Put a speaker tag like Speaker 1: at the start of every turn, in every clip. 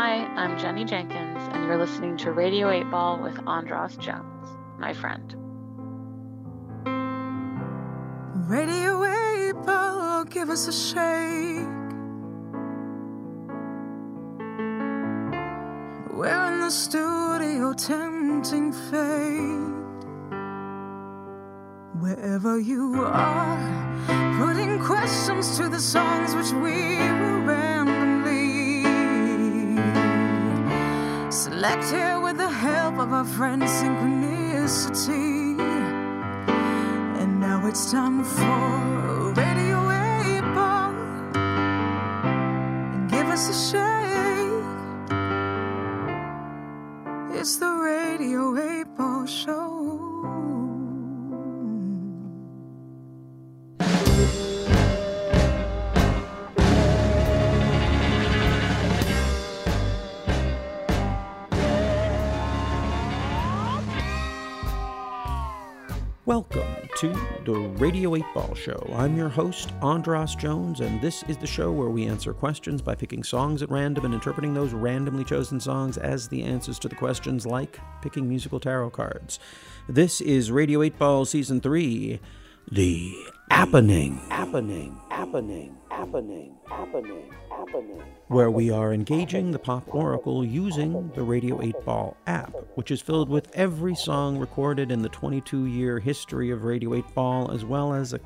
Speaker 1: Hi, I'm Jenny Jenkins, and you're listening to Radio 8 Ball with Andras Jones, my friend.
Speaker 2: Radio 8 Ball, give us a shake. We're in the studio tempting fate. Wherever you are, putting questions to the songs which we will randomly select here with the help of our friend Synchronicity. And now it's time for Radio 8 Ball Show.
Speaker 3: I'm your host, Andras Jones, and this is the show where we answer questions by picking songs at random and interpreting those randomly chosen songs as the answers to the questions, like picking musical tarot cards. This is Radio 8 Ball Season 3, The Appening. Appening. Appening. Appening. Appening. Appening. Where we are engaging the pop oracle using the Radio 8 Ball app, which is filled with every song recorded in the 22 year history of Radio 8 Ball, as well as a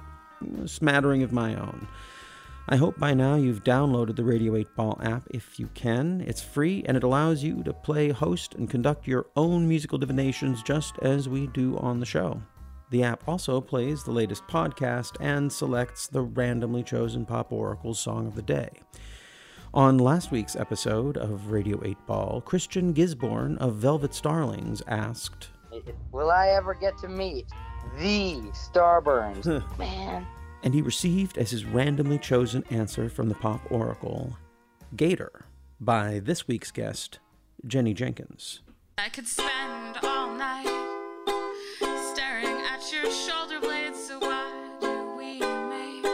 Speaker 3: smattering of my own. I hope by now you've downloaded the Radio 8 Ball app if you can. It's free and it allows you to play, host, and conduct your own musical divinations just as we do on the show. The app also plays the latest podcast and selects the randomly chosen Pop Oracle's song of the day. On last week's episode of Radio 8 Ball, Christian Gisborne of Velvet Starlings asked,
Speaker 4: Will I ever get to meet the Starburns? Man.
Speaker 3: and he received as his randomly chosen answer from the Pop Oracle, Gator, by this week's guest, Jenny Jenkins.
Speaker 5: I could spend all night staring at your shoulder blades. So why do we make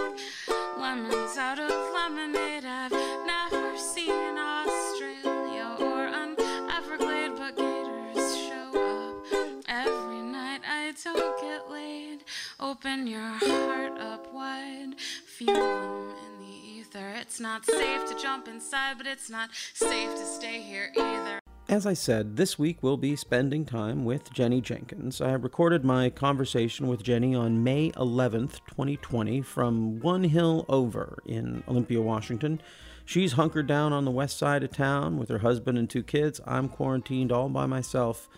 Speaker 5: lemons out of lemonade? I've never seen Australia or an Everglade, but gators show up every night. I don't get laid. Open your heart up wide, feel them in the ether. It's not safe to jump inside, but it's not safe to stay here either.
Speaker 3: As I said, this week we'll be spending time with Jenny Jenkins. I recorded my conversation with Jenny on May 11th, 2020, from One Hill Over in Olympia, Washington. She's hunkered down on the west side of town with her husband and two kids. I'm quarantined all by myself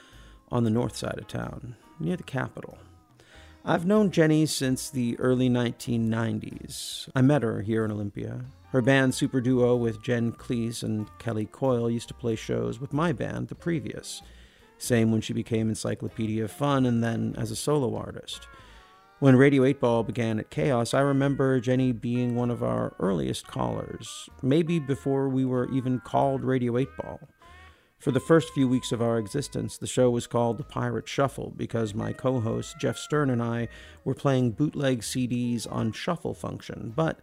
Speaker 3: on the north side of town, near the Capitol. I've known Jenny since the early 1990s. I met her here in Olympia. Her band Super Duo with Jen Cleese and Kelly Coyle used to play shows with my band, The Previous. Same when she became Encyclopedia of Fun and then as a solo artist. When Radio 8 Ball began at KAOS, I remember Jenny being one of our earliest callers, maybe before we were even called Radio 8 Ball. For the first few weeks of our existence, the show was called The Pirate Shuffle because my co host Jeff Stern and I were playing bootleg CDs on shuffle function. But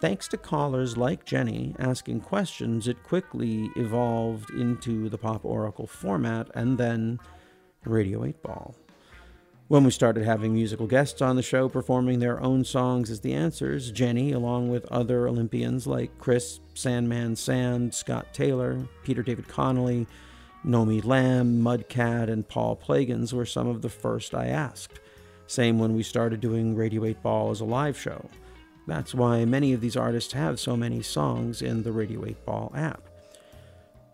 Speaker 3: thanks to callers like Jenny asking questions, it quickly evolved into the Pop Oracle format and then Radio 8 Ball. When we started having musical guests on the show performing their own songs as the answers, Jenny, along with other Olympians like Chris Sandman Sand, Scott Taylor, Peter David Connolly, Nomy Lamm, Mudcat, and Paul Plagans, were some of the first I asked. Same when we started doing Radio 8 Ball as a live show. That's why many of these artists have so many songs in the Radio 8 Ball app.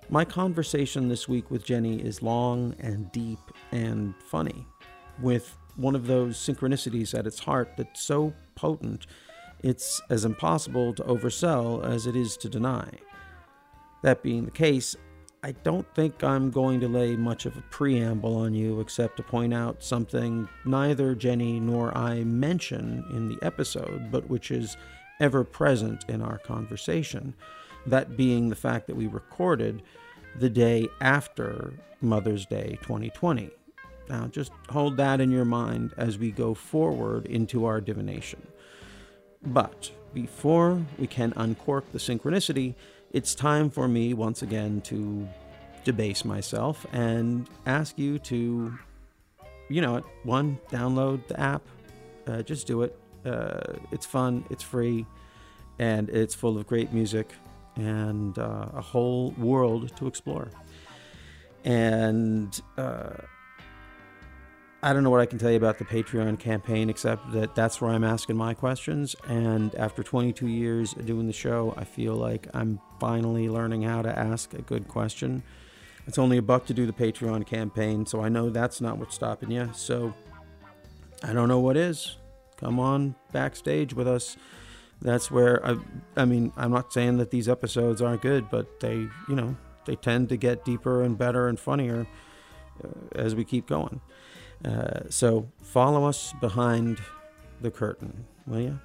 Speaker 3: My conversation this week with Jenny is long and deep and funny, with one of those synchronicities at its heart that's so potent it's as impossible to oversell as it is to deny. That being the case, I don't think I'm going to lay much of a preamble on you except to point out something neither Jenny nor I mention in the episode, but which is ever present in our conversation. That being the fact that we recorded the day after Mother's Day 2020. Now, just hold that in your mind as we go forward into our divination. But before we can uncork the synchronicity, it's time for me once again to debase myself and ask you to, you know, one, download the app. Uh, just do it. Uh, it's fun, it's free, and it's full of great music and uh, a whole world to explore. And uh, I don't know what I can tell you about the Patreon campaign, except that that's where I'm asking my questions. And after 22 years doing the show, I feel like I'm finally learning how to ask a good question. It's only a buck to do the Patreon campaign, so I know that's not what's stopping you. So I don't know what is. Come on backstage with us. That's where I, I mean, I'm not saying that these episodes aren't good, but they, you know, they tend to get deeper and better and funnier uh, as we keep going. Uh, so follow us behind the curtain, will you?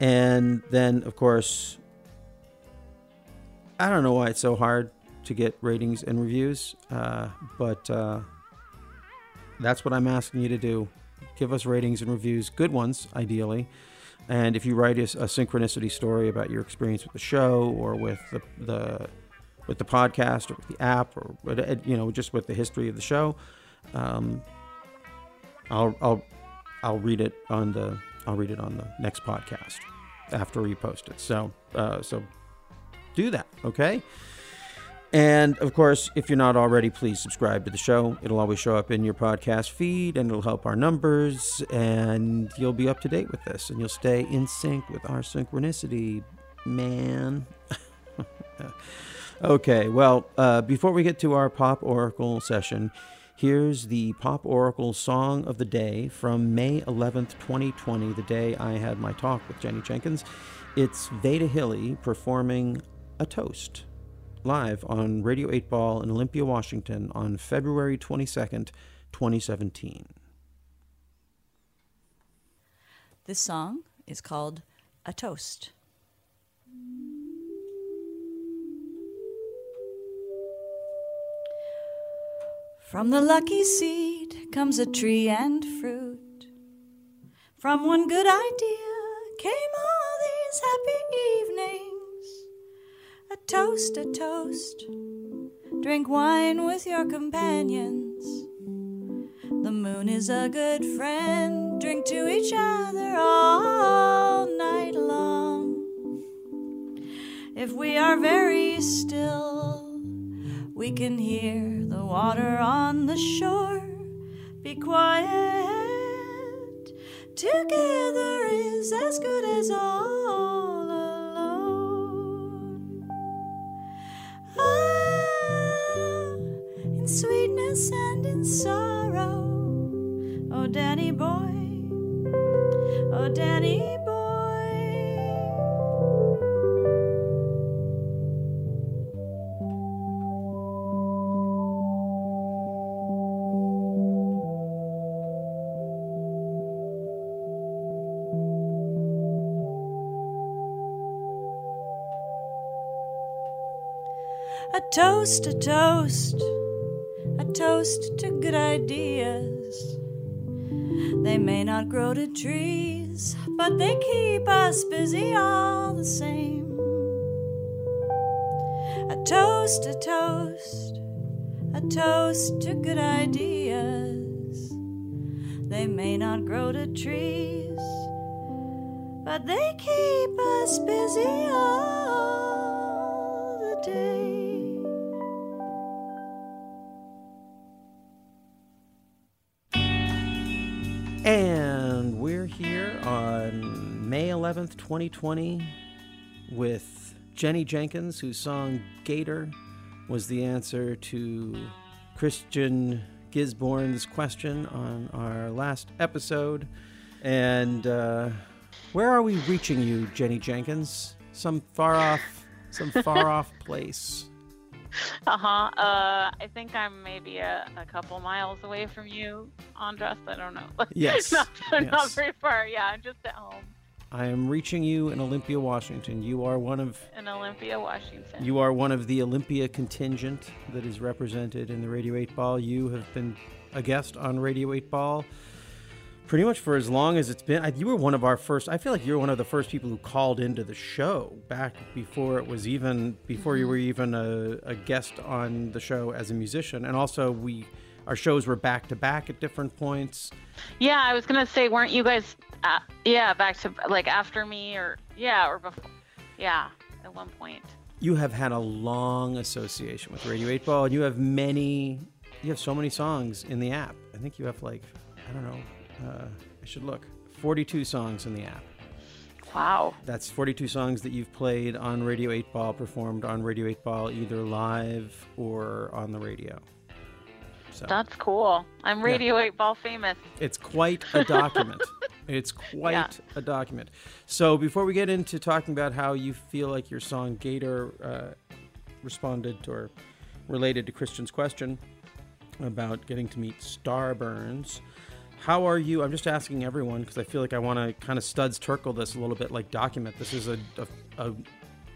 Speaker 3: And then, of course, I don't know why it's so hard to get ratings and reviews, uh, but uh, that's what I'm asking you to do. Give us ratings and reviews, good ones, ideally. And if you write a synchronicity story about your experience with the show or with the, the with the podcast or with the app or you know just with the history of the show, um, I'll I'll I'll read it on the I'll read it on the next podcast after we post it. So uh, so do that, okay? And of course, if you're not already, please subscribe to the show. It'll always show up in your podcast feed and it'll help our numbers, and you'll be up to date with this and you'll stay in sync with our synchronicity, man. okay, well, uh, before we get to our Pop Oracle session, here's the Pop Oracle song of the day from May 11th, 2020, the day I had my talk with Jenny Jenkins. It's Veda Hilly performing A Toast live on Radio 8 Ball in Olympia, Washington on February 22nd, 2017.
Speaker 6: This song is called A Toast. From the lucky seed comes a tree and fruit. From one good idea came all these happy evenings. A toast, a toast. Drink wine with your companions. The moon is a good friend. Drink to each other all night long. If we are very still, we can hear the water on the shore. Be quiet. Together is as good as all alone. Ah, in sweetness and in sorrow. Oh, Danny boy. Oh, Danny boy. Toast, a toast, a toast to good ideas. They may not grow to trees, but they keep us busy all the same. A toast, a toast, a toast to good ideas. They may not grow to trees, but they keep us busy all
Speaker 3: 11th, 2020, with Jenny Jenkins, whose song Gator was the answer to Christian Gisborne's question on our last episode. And uh, where are we reaching you, Jenny Jenkins? Some far off, some far off place.
Speaker 1: Uh-huh. Uh I think I'm maybe a, a couple miles away from you, Andras. I don't know.
Speaker 3: Yes,
Speaker 1: not, not very far. Yeah, I'm just at home
Speaker 3: I am reaching you in Olympia, Washington. You are one of
Speaker 1: in Olympia, Washington.
Speaker 3: You are one of the Olympia contingent that is represented in the Radio 8 Ball. You have been a guest on Radio 8 Ball pretty much for as long as it's been. I, you were one of our first. I feel like you were one of the first people who called into the show back before it was even before you mm-hmm. were even a, a guest on the show as a musician, and also we our shows were back to back at different points.
Speaker 1: Yeah, I was gonna say, weren't you guys? Uh, yeah, back to like after me, or yeah, or before. Yeah, at one point.
Speaker 3: You have had a long association with Radio 8 Ball, and you have many. You have so many songs in the app. I think you have like I don't know. Uh, I should look. 42 songs in the app.
Speaker 1: Wow.
Speaker 3: That's 42 songs that you've played on Radio 8 Ball, performed on Radio 8 Ball, either live or on the radio. So
Speaker 1: That's cool. I'm Radio 8 Ball famous.
Speaker 3: it's quite a document. it's quite
Speaker 1: Yeah.
Speaker 3: a document. So before we get into talking about how you feel like your song Gator uh, responded or related to Christian's question about getting to meet Starburns, how are you? I'm just asking everyone because I feel like I want to kind of Studs Terkel this a little bit, like document. This is a, a, a,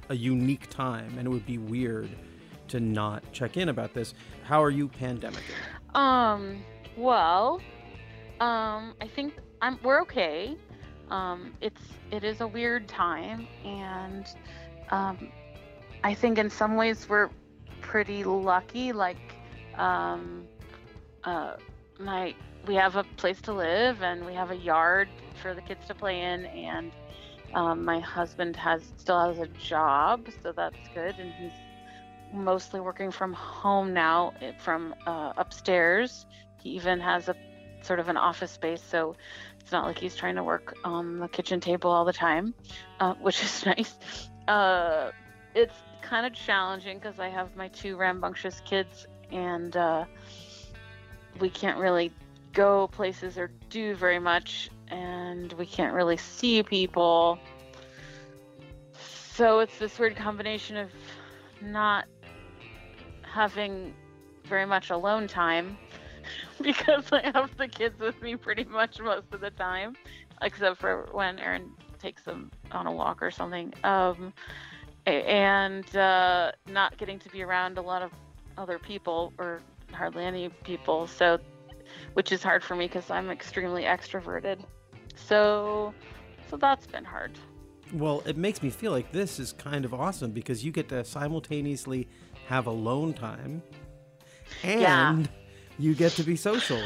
Speaker 3: a unique time, and it would be weird to not check in about this. How are you pandemic?
Speaker 1: Um, well, um, I think I'm we're okay. Um, it's it is a weird time, and um, I think in some ways we're pretty lucky. Like, um, uh, my we have a place to live, and we have a yard for the kids to play in, and um, my husband has still has a job, so that's good, and he's mostly working from home now eh, from uh, upstairs. He even has a sort of an office space, so it's not like he's trying to work on the kitchen table all the time, uh, which is nice. Uh, it's kind of challenging because I have my two rambunctious kids, and uh, we can't really go places or do very much, and we can't really see people. So it's this weird combination of not having very much alone time because I have the kids with me pretty much most of the time, except for when Aaron takes them on a walk or something. Um, and uh, not getting to be around a lot of other people or hardly any people. So, which is hard for me because I'm extremely extroverted. So, so that's been hard.
Speaker 3: Well, it makes me feel like this is kind of awesome because you get to simultaneously have alone time and
Speaker 1: Yeah.
Speaker 3: you get to be social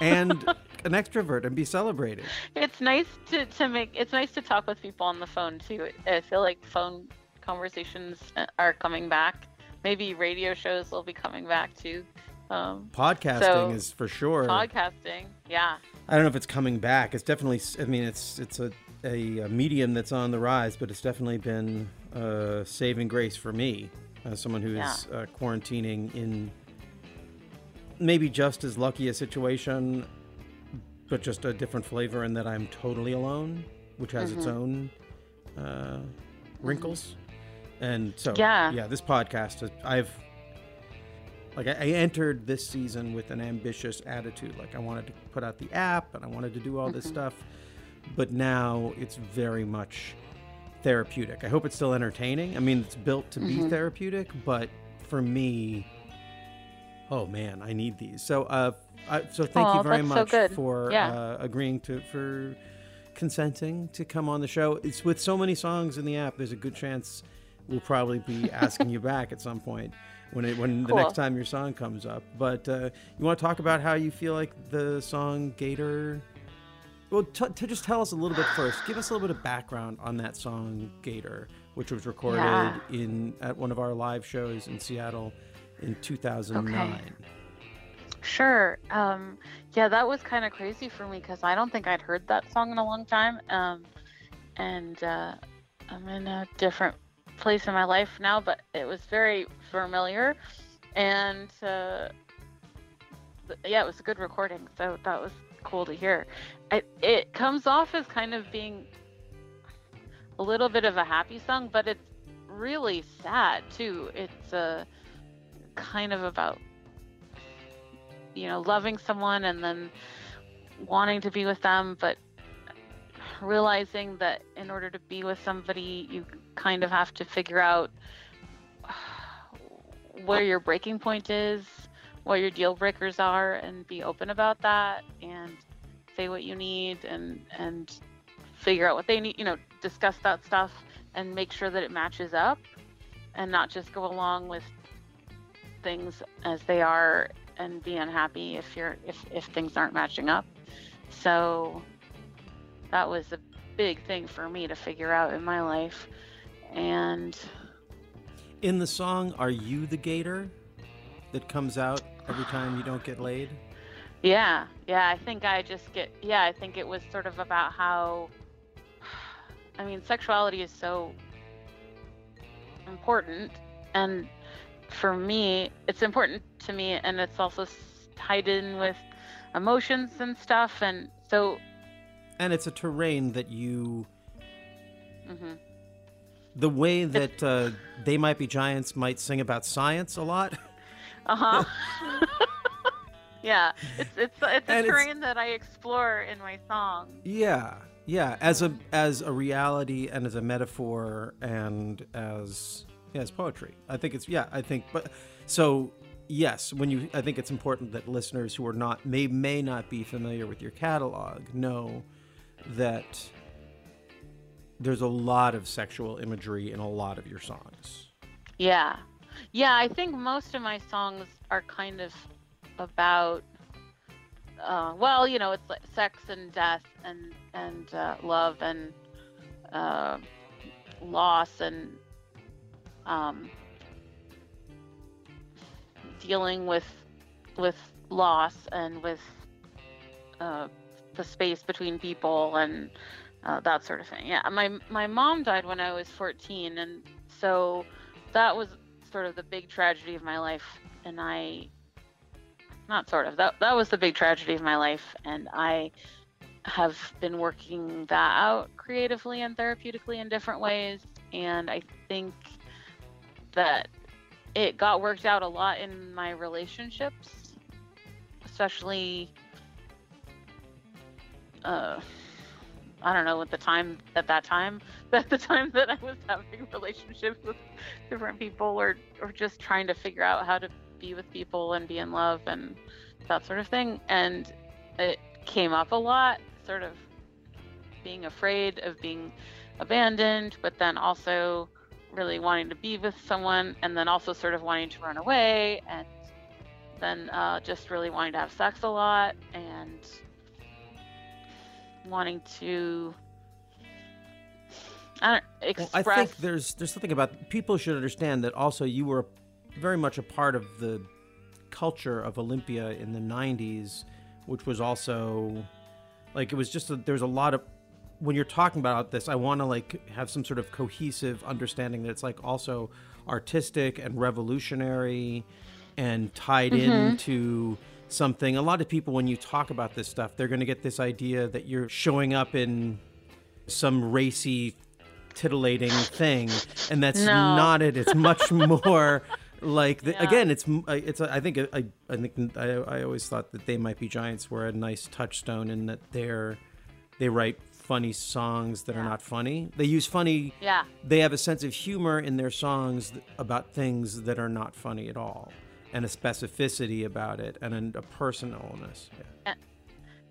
Speaker 3: and an extrovert and be celebrated.
Speaker 1: It's nice to, to make it's nice to talk with people on the phone too. I feel like phone conversations uh, are coming back. Maybe radio shows will be coming back too. Um,
Speaker 3: Podcasting
Speaker 1: So,
Speaker 3: is for sure.
Speaker 1: podcasting, yeah.
Speaker 3: I don't know if it's coming back. It's definitely. I mean, it's it's a, a, a medium that's on the rise, but it's definitely been a saving grace for me as someone who's
Speaker 1: Yeah.
Speaker 3: uh, quarantining in maybe just as lucky a situation, but just a different flavor in that I'm totally alone, which has its own uh, wrinkles. And so,
Speaker 1: Yeah.
Speaker 3: yeah, this podcast, I've like I, I entered this season with an ambitious attitude like i wanted to put out the app and i wanted to do all this stuff but now it's very much therapeutic i hope it's still entertaining i mean it's built to be therapeutic but for me oh man i need these so uh I, so thank you very
Speaker 1: that's so
Speaker 3: much for
Speaker 1: Yeah.
Speaker 3: uh, agreeing to for consenting to come on the show it's with so many songs in the app there's a good chance we'll probably be asking you back at some point when it when the next time your song comes up. But uh, you want to talk about how you feel like the song Gator? Well, t- to just tell us a little bit first. Give us a little bit of background on that song Gator, which was recorded
Speaker 1: Yeah.
Speaker 3: in at one of our live shows in Seattle in 2009.
Speaker 1: Sure. Um, yeah, that was kind of crazy for me because I don't think I'd heard that song in a long time. Um, and uh, I'm in a different place in my life now, but it was very familiar. And uh, th- yeah, it was a good recording. So that was cool to hear. It, it comes off as kind of being a little bit of a happy song, but it's really sad too. It's uh, kind of about you know, loving someone and then wanting to be with them, but realizing that in order to be with somebody, you kind of have to figure out where your breaking point is, what your deal breakers are, and be open about that. And say what you need and and figure out what they need you know discuss that stuff and make sure that it matches up and not just go along with things as they are and be unhappy if you're if if things aren't matching up so that was a big thing for me to figure out in my life and
Speaker 3: In the song, are you the gator that comes out every time you don't get laid?
Speaker 1: Yeah, yeah, I think I just get, yeah, I think it was sort of about how, I mean, sexuality is so important. And for me, it's important to me, and it's also tied in with emotions and stuff. And so,
Speaker 3: And it's a terrain that you,
Speaker 1: mhm.
Speaker 3: the way that uh, they might be giants might sing about science a lot.
Speaker 1: uh huh. yeah, it's it's it's a
Speaker 3: And it's-
Speaker 1: terrain that I explore in my song.
Speaker 3: Yeah, yeah. As a as a reality and as a metaphor and as yeah, as poetry. I think it's yeah. I think but so yes. When you I think it's important that listeners who are not may may not be familiar with your catalog know that there's a lot of sexual imagery in a lot of your songs.
Speaker 1: Yeah. Yeah, I think most of my songs are kind of about uh, well, you know, it's like sex and death and and uh, love and uh, loss and um, dealing with with loss and with uh, the space between people and uh, that sort of thing. Yeah, my my mom died when I was 14, and so that was sort of the big tragedy of my life. And I, not sort of, that that was the big tragedy of my life, and I have been working that out creatively and therapeutically in different ways. And I think that it got worked out a lot in my relationships, especially. Uh, I don't know at the time at that time at the time that I was having relationships with different people or or just trying to figure out how to be with people and be in love and that sort of thing and it came up a lot sort of being afraid of being abandoned but then also really wanting to be with someone and then also sort of wanting to run away and then uh, just really wanting to have sex a lot and wanting to I don't
Speaker 3: Well. I think there's there's something about people should understand that also you were very much a part of the culture of Olympia in the 90s, which was also like it was just a, there's a lot of when you're talking about this, I want to like have some sort of cohesive understanding that it's like also artistic and revolutionary and tied mm-hmm. into something. A lot of people when you talk about this stuff, they're going to get this idea that you're showing up in some racy titillating thing and that's
Speaker 1: No.
Speaker 3: not it it's much more like the,
Speaker 1: Yeah.
Speaker 3: again it's it's I think I I think I, I always thought that they might be giants were a nice touchstone in that they're they write funny songs that are not funny they use funny
Speaker 1: yeah.
Speaker 3: they have a sense of humor in their songs about things that are not funny at all and a specificity about it and a, a personalness yeah.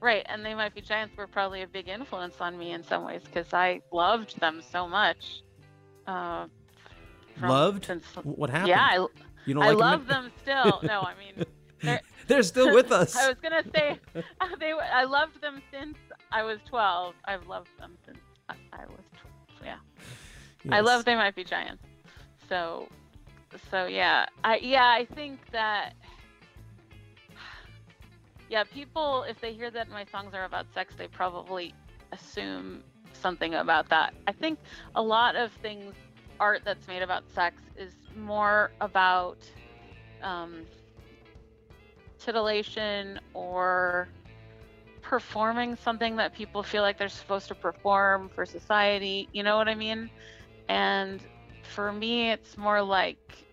Speaker 1: Right, and They Might Be Giants were probably a big influence on me in some ways because I loved them so much. Uh, from-
Speaker 3: loved
Speaker 1: since-
Speaker 3: what happened
Speaker 1: yeah, I,
Speaker 3: you don't
Speaker 1: I
Speaker 3: like
Speaker 1: love them still. No, I mean, they're,
Speaker 3: they're still with us
Speaker 1: I was gonna say they. I loved them since I was 12. I've loved them since I, I was 12. Yeah, I love They Might Be Giants. So, so yeah, I yeah I think that. Yeah, people, if they hear that my songs are about sex, they probably assume something about that. I think a lot of things, art that's made about sex, is more about um, titillation or performing something that people feel like they're supposed to perform for society. You know what I mean? And for me, it's more like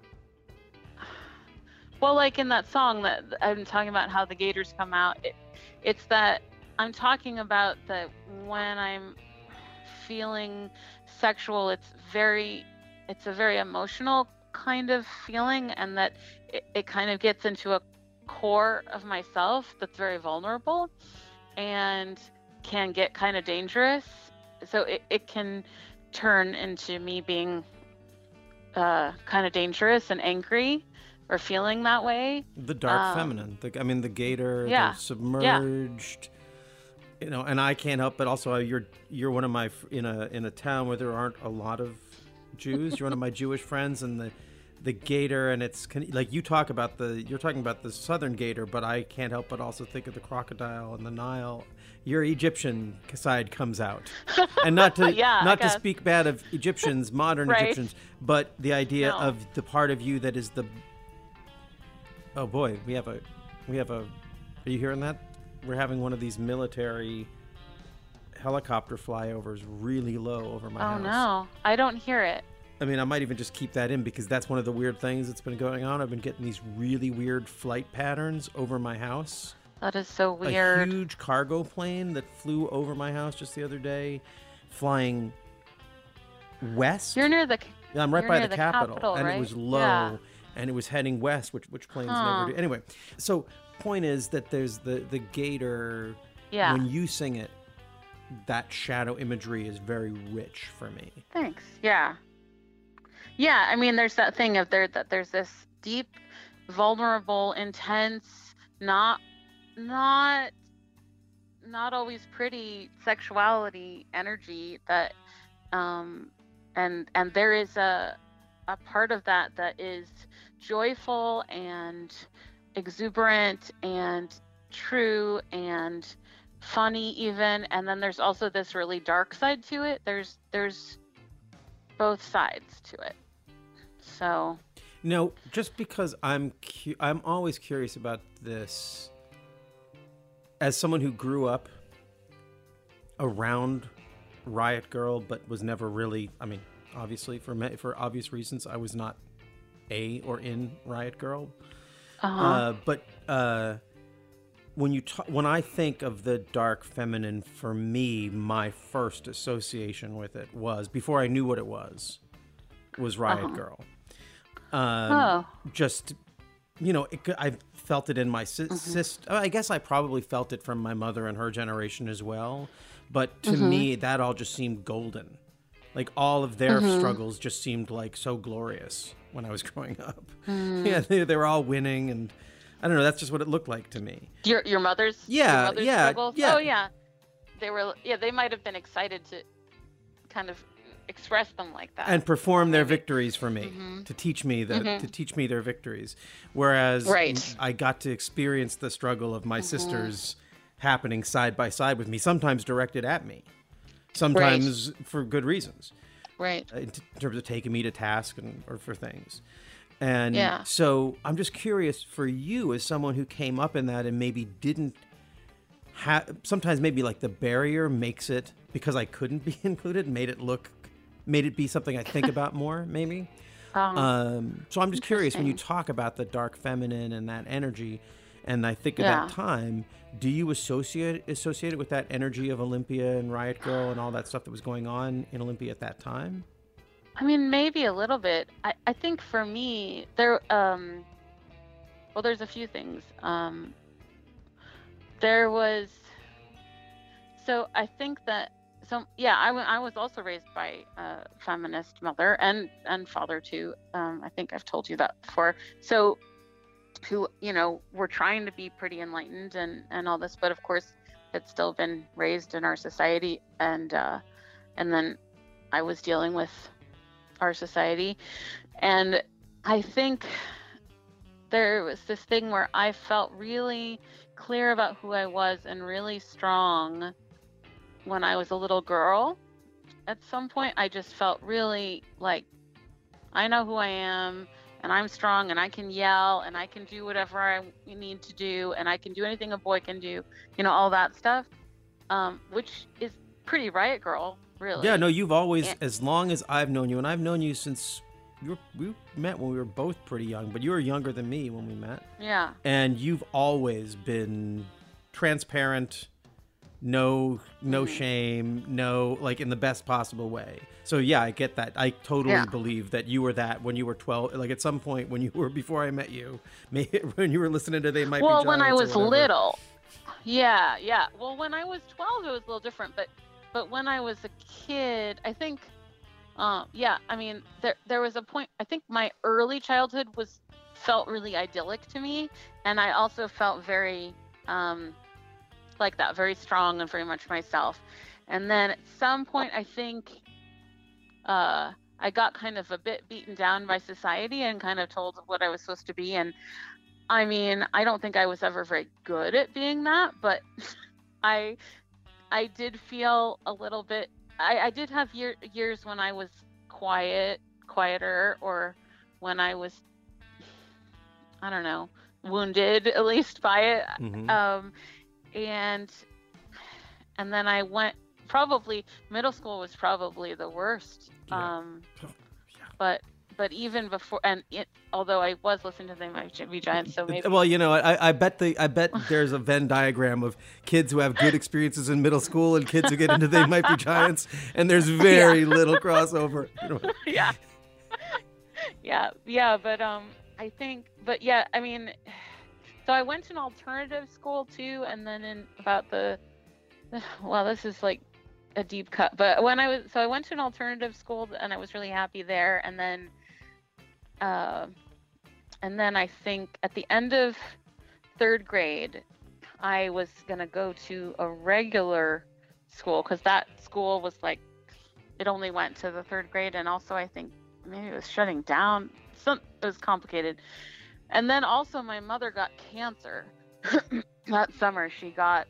Speaker 1: well, like in that song that I'm talking about how the gators come out, it, it's that I'm talking about that when I'm feeling sexual, it's very, it's a very emotional kind of feeling, and that it, it kind of gets into a core of myself that's very vulnerable. and can get kind of dangerous. So it, it can turn into me being uh, kind of dangerous and angry or feeling that way.
Speaker 3: The dark
Speaker 1: Um,
Speaker 3: feminine. The, I mean, the gator,
Speaker 1: yeah,
Speaker 3: the submerged. You know, and I can't help but also uh, you're you're one of my in a in a town where there aren't a lot of Jews. You're one of my Jewish friends, and the the gator, and it's like you talk about the you're talking about the southern gator, but I can't help but also think of the crocodile and the Nile. Your Egyptian side comes out, and not to
Speaker 1: Yeah,
Speaker 3: not to speak bad of Egyptians, modern
Speaker 1: Right.
Speaker 3: Egyptians, but the idea
Speaker 1: No.
Speaker 3: of the part of you that is the Oh boy, we have a we have a Are you hearing that? We're having one of these military helicopter flyovers really low over my
Speaker 1: Oh
Speaker 3: house.
Speaker 1: Oh no, I don't hear it.
Speaker 3: I mean, I might even just keep that in because that's one of the weird things that's been going on. I've been getting these really weird flight patterns over my house.
Speaker 1: That is so weird.
Speaker 3: A huge cargo plane that flew over my house just the other day, flying west.
Speaker 1: You're near the.
Speaker 3: Yeah, I'm right by the,
Speaker 1: the
Speaker 3: Capitol,
Speaker 1: Capitol,
Speaker 3: and it was low,
Speaker 1: Yeah.
Speaker 3: and it was heading west, which which planes
Speaker 1: Huh.
Speaker 3: never do. Anyway, so point is that there's the the gator.
Speaker 1: Yeah.
Speaker 3: When you sing it, that shadow imagery is very rich for me.
Speaker 1: Thanks. Yeah. Yeah, I mean there's that thing of there that there's this deep, vulnerable, intense, not not not always pretty sexuality energy that um and and there is a a part of that that is joyful and exuberant and true and funny even and then there's also this really dark side to it there's there's both sides to it so
Speaker 3: No, just because I'm cu- I'm always curious about this. As someone who grew up around Riot Girl, but was never really. I mean, obviously for ma- for obvious reasons, I was not a or in Riot Girl.
Speaker 1: uh-huh.
Speaker 3: Uh, but uh, when you when I think of the dark feminine, for me, my first association with it was before I knew what it was, was Riot
Speaker 1: Uh-huh.
Speaker 3: Girl. Um,
Speaker 1: oh
Speaker 3: just you know it, i felt it in my
Speaker 1: Mm-hmm.
Speaker 3: sister i guess i probably felt it from my mother and her generation as well but to
Speaker 1: Mm-hmm.
Speaker 3: me that all just seemed golden like all of their
Speaker 1: Mm-hmm.
Speaker 3: struggles just seemed like so glorious when i was growing up
Speaker 1: Mm.
Speaker 3: yeah they, they were all winning and i don't know that's just what it looked like to me.
Speaker 1: Your your mother's
Speaker 3: Yeah,
Speaker 1: your mother's
Speaker 3: yeah, yeah.
Speaker 1: oh yeah. They were yeah they might have been excited to kind of express them like that.
Speaker 3: And perform their victories for me
Speaker 1: Mm-hmm.
Speaker 3: to teach me the to teach me their victories. Whereas
Speaker 1: Right. Mm-hmm.
Speaker 3: i got to experience the struggle of my sisters happening side by side with me sometimes directed at me. Sometimes for good reasons.
Speaker 1: Right.
Speaker 3: In t- in terms of taking me to task and or for things and
Speaker 1: Yeah.
Speaker 3: so i'm just curious for you as someone who came up in that and maybe didn't have sometimes maybe like the barrier makes it because i couldn't be included made it look made it be something i think about more maybe
Speaker 1: um,
Speaker 3: um, so i'm just curious when you talk about the dark feminine and that energy and i think at
Speaker 1: Yeah.
Speaker 3: that time do you associate associate it with that energy of olympia and riot girl and all that stuff that was going on in olympia at that time
Speaker 1: I mean, maybe a little bit. I, I think for me, there, um, well, there's a few things. Um, there was, so I think that, so yeah, I, w- I was also raised by a feminist mother and, and father too. Um, I think I've told you that before. So, who, you know, were trying to be pretty enlightened and, and all this, but of course, had still been raised in our society. And, uh, and then I was dealing with our society. And I think there was this thing where I felt really clear about who I was and really strong when I was a little girl. At some point, I just felt really like I know who I am and I'm strong and I can yell and I can do whatever I need to do and I can do anything a boy can do, you know, all that stuff, um, which is pretty riot girl, really.
Speaker 3: Yeah, no, you've always,
Speaker 1: Yeah.
Speaker 3: as long as I've known you, and I've known you since you were, we met when we were both pretty young, but you were younger than me when we met,
Speaker 1: Yeah.
Speaker 3: and you've always been transparent, no, no
Speaker 1: Mm-hmm.
Speaker 3: shame, no, like in the best possible way. So yeah, I get that. I totally
Speaker 1: Yeah.
Speaker 3: believe that you were that when you were twelve. Like at some point when you were before I met you, when you were listening to they might.
Speaker 1: Well,
Speaker 3: be
Speaker 1: when I was little. Yeah, yeah. Well, when I was 12, it was a little different, but but when I was a kid, I think, um, yeah. I mean, there there was a point. I think my early childhood was felt really idyllic to me, and I also felt very um, like that, very strong and very much myself. And then at some point, I think uh, I got kind of a bit beaten down by society and kind of told what I was supposed to be. And I mean, I don't think I was ever very good at being that, but I I did feel a little bit. I, I did have year, years when I was quiet, quieter, or when I was, I don't know, wounded at least by it.
Speaker 3: Mhm.
Speaker 1: Um, and and then I went. Probably middle school was probably the worst.
Speaker 3: Yeah.
Speaker 1: Um,
Speaker 3: Yeah.
Speaker 1: but but even before and it, although I was listening to the Be Giants, so maybe
Speaker 3: Well, you know, I, I bet the I bet there's a Venn diagram of kids who have good experiences in middle school and kids who get into They Might Be Giants, and there's very little crossover.
Speaker 1: Yeah. Yeah yeah but um i think but yeah i mean so i went to an alternative school too and then in about the well this is like a deep cut but when i was so i went to an alternative school and i was really happy there and then uh, and then i think at the end of third grade i was going to go to a regular school because that school was like it only went to the third grade and also i think maybe it was shutting down. Some it was complicated. And then also my mother got cancer. That summer she got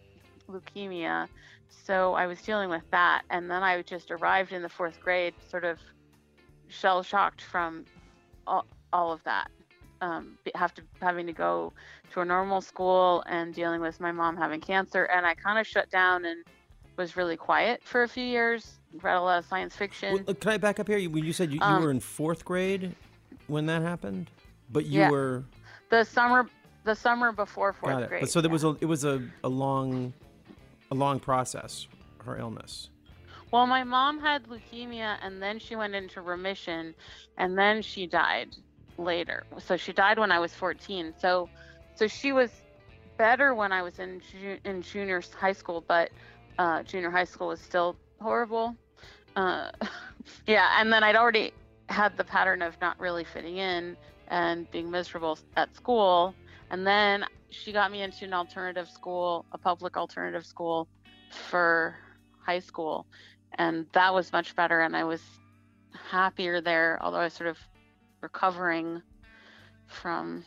Speaker 1: leukemia. So i was dealing with that and then i just arrived in the fourth grade sort of shell shocked from all, all of that um, have to having to go to a normal school and dealing with my mom having cancer and i kind of shut down and was really quiet for a few years read a lot of science fiction
Speaker 3: Well, can I back up here? You- you said you, you
Speaker 1: Um,
Speaker 3: were in fourth grade when that happened, but you
Speaker 1: Yeah.
Speaker 3: were
Speaker 1: the summer the summer before fourth grade
Speaker 3: But so there
Speaker 1: yeah.
Speaker 3: was a it was a, a long a long process. Her illness.
Speaker 1: Well my mom had leukemia and then she went into remission and then she died later. So she died when i was 14 so so she was better when i was in ju- in junior high school but uh, junior high school was still horrible. Uh, yeah and then i'd already had the pattern of not really fitting in and being miserable at school. And then she got me into an alternative school a public alternative school for high school and that was much better and i was happier there although i was sort of recovering from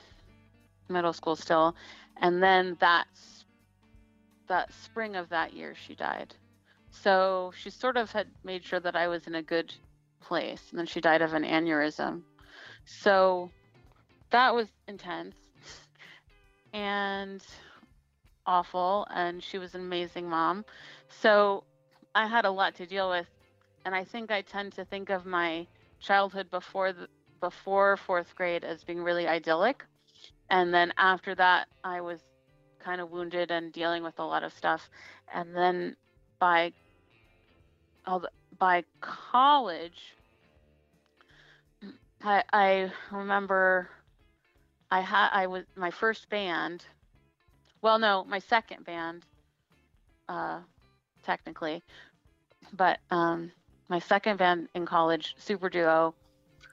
Speaker 1: middle school still. And then that that spring of that year she died. So she sort of had made sure that i was in a good place and then she died of an aneurysm. So that was intense and awful and she was an amazing mom. So i had a lot to deal with and i think i tend to think of my childhood before the before fourth grade as being really idyllic. And then after that i was kind of wounded and dealing with a lot of stuff. And then by by college i i remember i had i was my first band well no my second band uh technically but um my second band in college super duo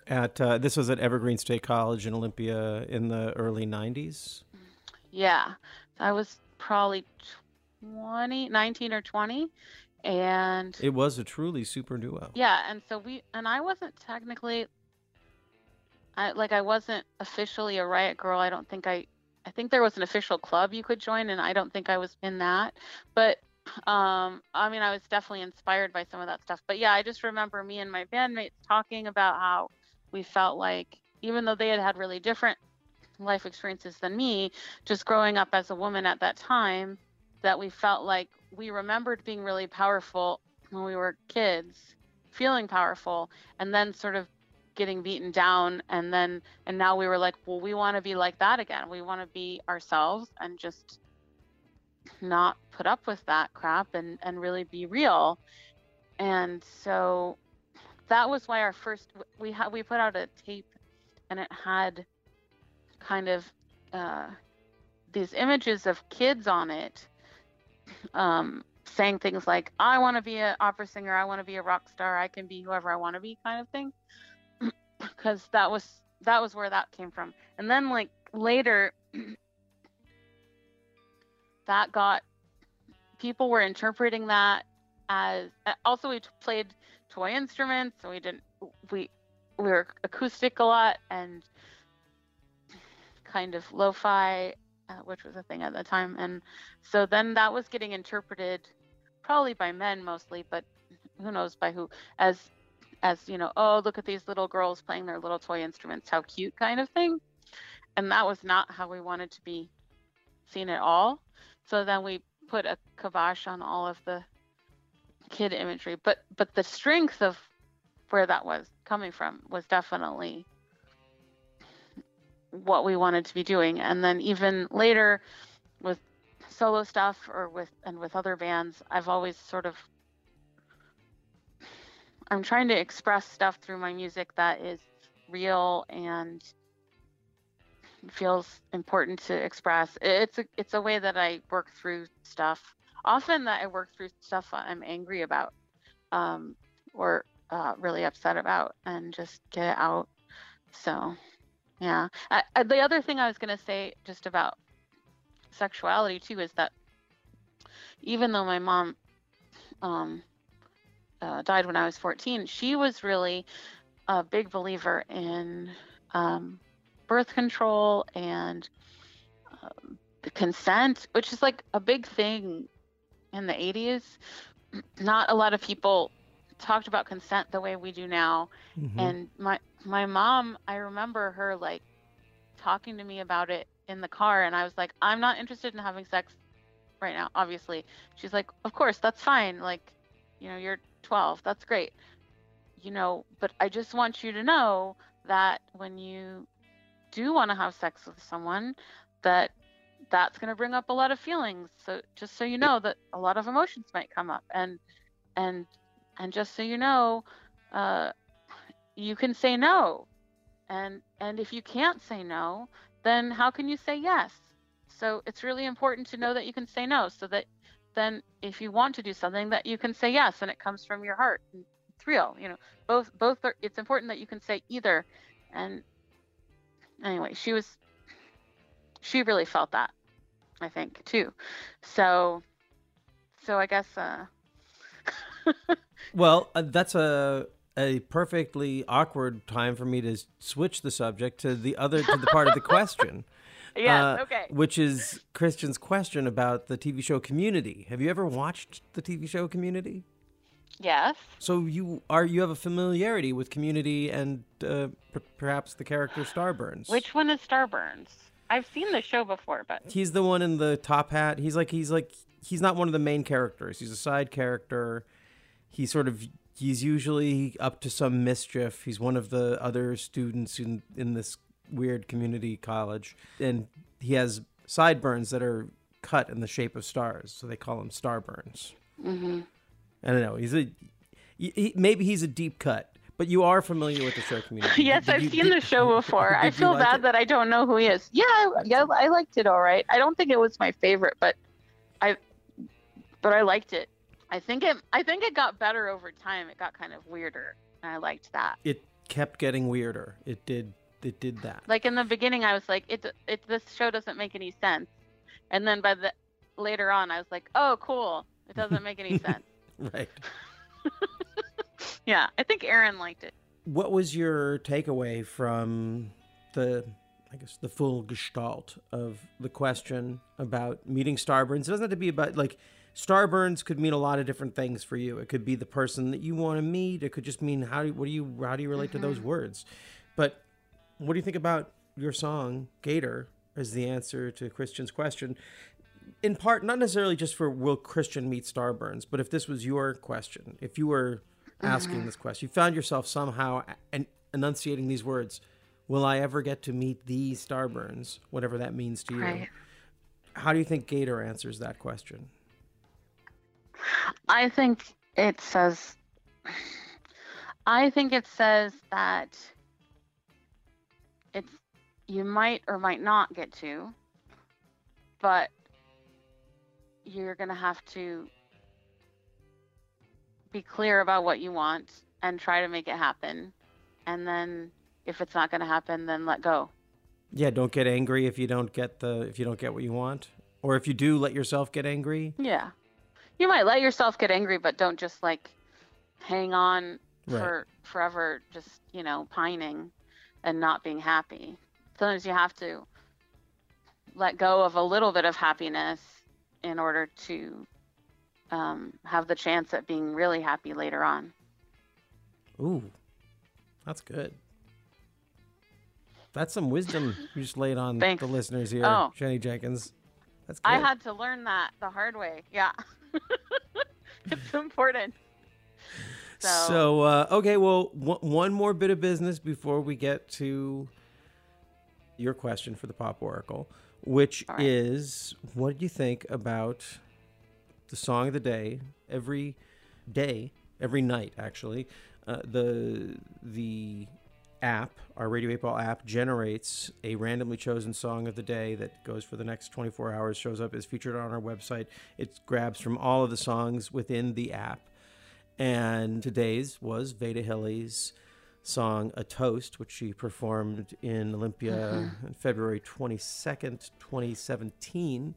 Speaker 3: At uh, this was at Evergreen State College in Olympia in the early '90s.
Speaker 1: Yeah. I was probably 20, 19 or 20. And
Speaker 3: It was a truly super duo.
Speaker 1: yeah, and so we, and I wasn't technically, I like, I wasn't officially a Riot Girl. I don't think I, I think there was an official club you could join, and I don't think I was in that. But, um, I mean, I was definitely inspired by some of that stuff. But yeah, I just remember me and my bandmates talking about how we felt like, even though they had had really different life experiences than me, just growing up as a woman at that time, that we felt like we remembered being really powerful when we were kids, feeling powerful, and then sort of getting beaten down. And then, and now we were like, well, we want to be like that again. We want to be ourselves and just not put up with that crap and, and really be real. And so that was why our first, we had, we put out a tape and it had kind of uh, these images of kids on it um, saying things like i want to be an opera singer i want to be a rock star i can be whoever i want to be kind of thing because that was that was where that came from and then like later that got people were interpreting that as also we played toy instruments so we didn't we we were acoustic a lot and kind of lo-fi uh, which was a thing at the time. And so then that was getting interpreted probably by men mostly but who knows by who as as you know oh look at these little girls playing their little toy instruments how cute kind of thing. And that was not how we wanted to be seen at all so then we put a kibosh on all of the kid imagery. But but the strength of where that was coming from was definitely what we wanted to be doing. And then even later with solo stuff or with and with other bands i've always sort of i'm trying to express stuff through my music that is real and feels important to express. It's a it's a way that i work through stuff often that i work through stuff i'm angry about um, or uh, really upset about and just get it out. So yeah. I, I, the other thing i was to say just about sexuality too is that even though my mom um, uh, died when i was 14 she was really a big believer in um, birth control and um, consent which is like a big thing in the 80s not a lot of people talked about consent the way we do now.
Speaker 3: Mhm.
Speaker 1: and my my mom i remember her like talking to me about it in the car and i was like i'm not interested in having sex right now obviously. She's like of course that's fine. Like you know you're 12 that's great. You know but i just want you to know that when you do want to have sex with someone that that's going to bring up a lot of feelings so just so you know that a lot of emotions might come up and and and just so you know uh, you can say no. And and if you can't say no then how can you say yes? So it's really important to know that you can say no so that then if you want to do something that you can say yes and it comes from your heart it's real you know. Both both are it's important that you can say either and anyway she was she really felt that i think too so so i guess uh
Speaker 3: Well, uh, that's a a perfectly awkward time for me to switch the subject to the other to the part of the question.
Speaker 1: yes
Speaker 3: uh,
Speaker 1: okay
Speaker 3: Which is Christian's question about the TV show Community. Have you ever watched the TV show Community?
Speaker 1: Yes
Speaker 3: So you are you have a familiarity with Community and uh, p- perhaps the character Starburns.
Speaker 1: which one is starburns i've seen the show before but
Speaker 3: he's the one in the top hat. He's like he's like he's not one of the main characters. He's a side character. He's sort of he's usually up to some mischief. He's one of the other students in in this weird community college, and he has sideburns that are cut in the shape of stars, so they call him starburns.
Speaker 1: hmm
Speaker 3: I don't know. He's a he, maybe he's a deep cut, but you are familiar with the show community.
Speaker 1: yes
Speaker 3: Did
Speaker 1: i've
Speaker 3: you-
Speaker 1: seen
Speaker 3: did-
Speaker 1: the show before i feel
Speaker 3: like
Speaker 1: bad
Speaker 3: it?
Speaker 1: that i don't know who he is yeah I, yeah i liked it all right i don't think it was my favorite but i but i liked it i think it i think it got better over time it got kind of weirder and i liked that
Speaker 3: It kept getting weirder. It did. It did that.
Speaker 1: like in the beginning i was like it, it this show doesn't make any sense and then by the later on i was like oh cool it doesn't make any sense
Speaker 3: right.
Speaker 1: yeah i think aaron liked it
Speaker 3: What was your takeaway from the, I guess, the full gestalt of the question about meeting Starburns? It doesn't have to be about like Starburns could mean a lot of different things for you. It could be the person that you want to meet. It could just mean how do what do you how do you relate to those mm-hmm. words? But what do you think about your song Gator as the answer to Christian's question? In part, not necessarily just for will Christian meet Starburns, but if this was your question, if you were asking this question, you found yourself somehow en- enunciating these words, "Will I ever get to meet the Starburns?" Whatever that means to you.
Speaker 1: Right.
Speaker 3: How do you think Gator answers that question?
Speaker 1: I think it says I think it says that it's you might or might not get to but you're going to have to be clear about what you want and try to make it happen. And then if it's not going to happen, then let go.
Speaker 3: Yeah, don't get angry if you don't get the if you don't get what you want, or if you do, let yourself get angry.
Speaker 1: Yeah. You might let yourself get angry, but don't just like hang on
Speaker 3: Right.
Speaker 1: for forever, just, you know, pining and not being happy. Sometimes you have to let go of a little bit of happiness in order to um, have the chance at being really happy later on.
Speaker 3: Ooh, that's good. That's some wisdom you just laid on
Speaker 1: Thanks.
Speaker 3: the listeners here,
Speaker 1: Oh.
Speaker 3: Jenny Jenkins. That's good.
Speaker 1: I had to learn that the hard way. Yeah. it's important. So,
Speaker 3: So, uh, okay, well, w- one more bit of business before we get to your question for the Pop Oracle, which
Speaker 1: right.
Speaker 3: is what do you think about the song of the day every day, every night, actually? Uh, the the app, our Radio 8 Ball app, generates a randomly chosen song of the day that goes for the next 24 hours, shows up, is featured on our website. It grabs from all of the songs within the app. And today's was Veda Hille's song A Toast, which she performed in Olympia mm-hmm. on February 22nd, 2017.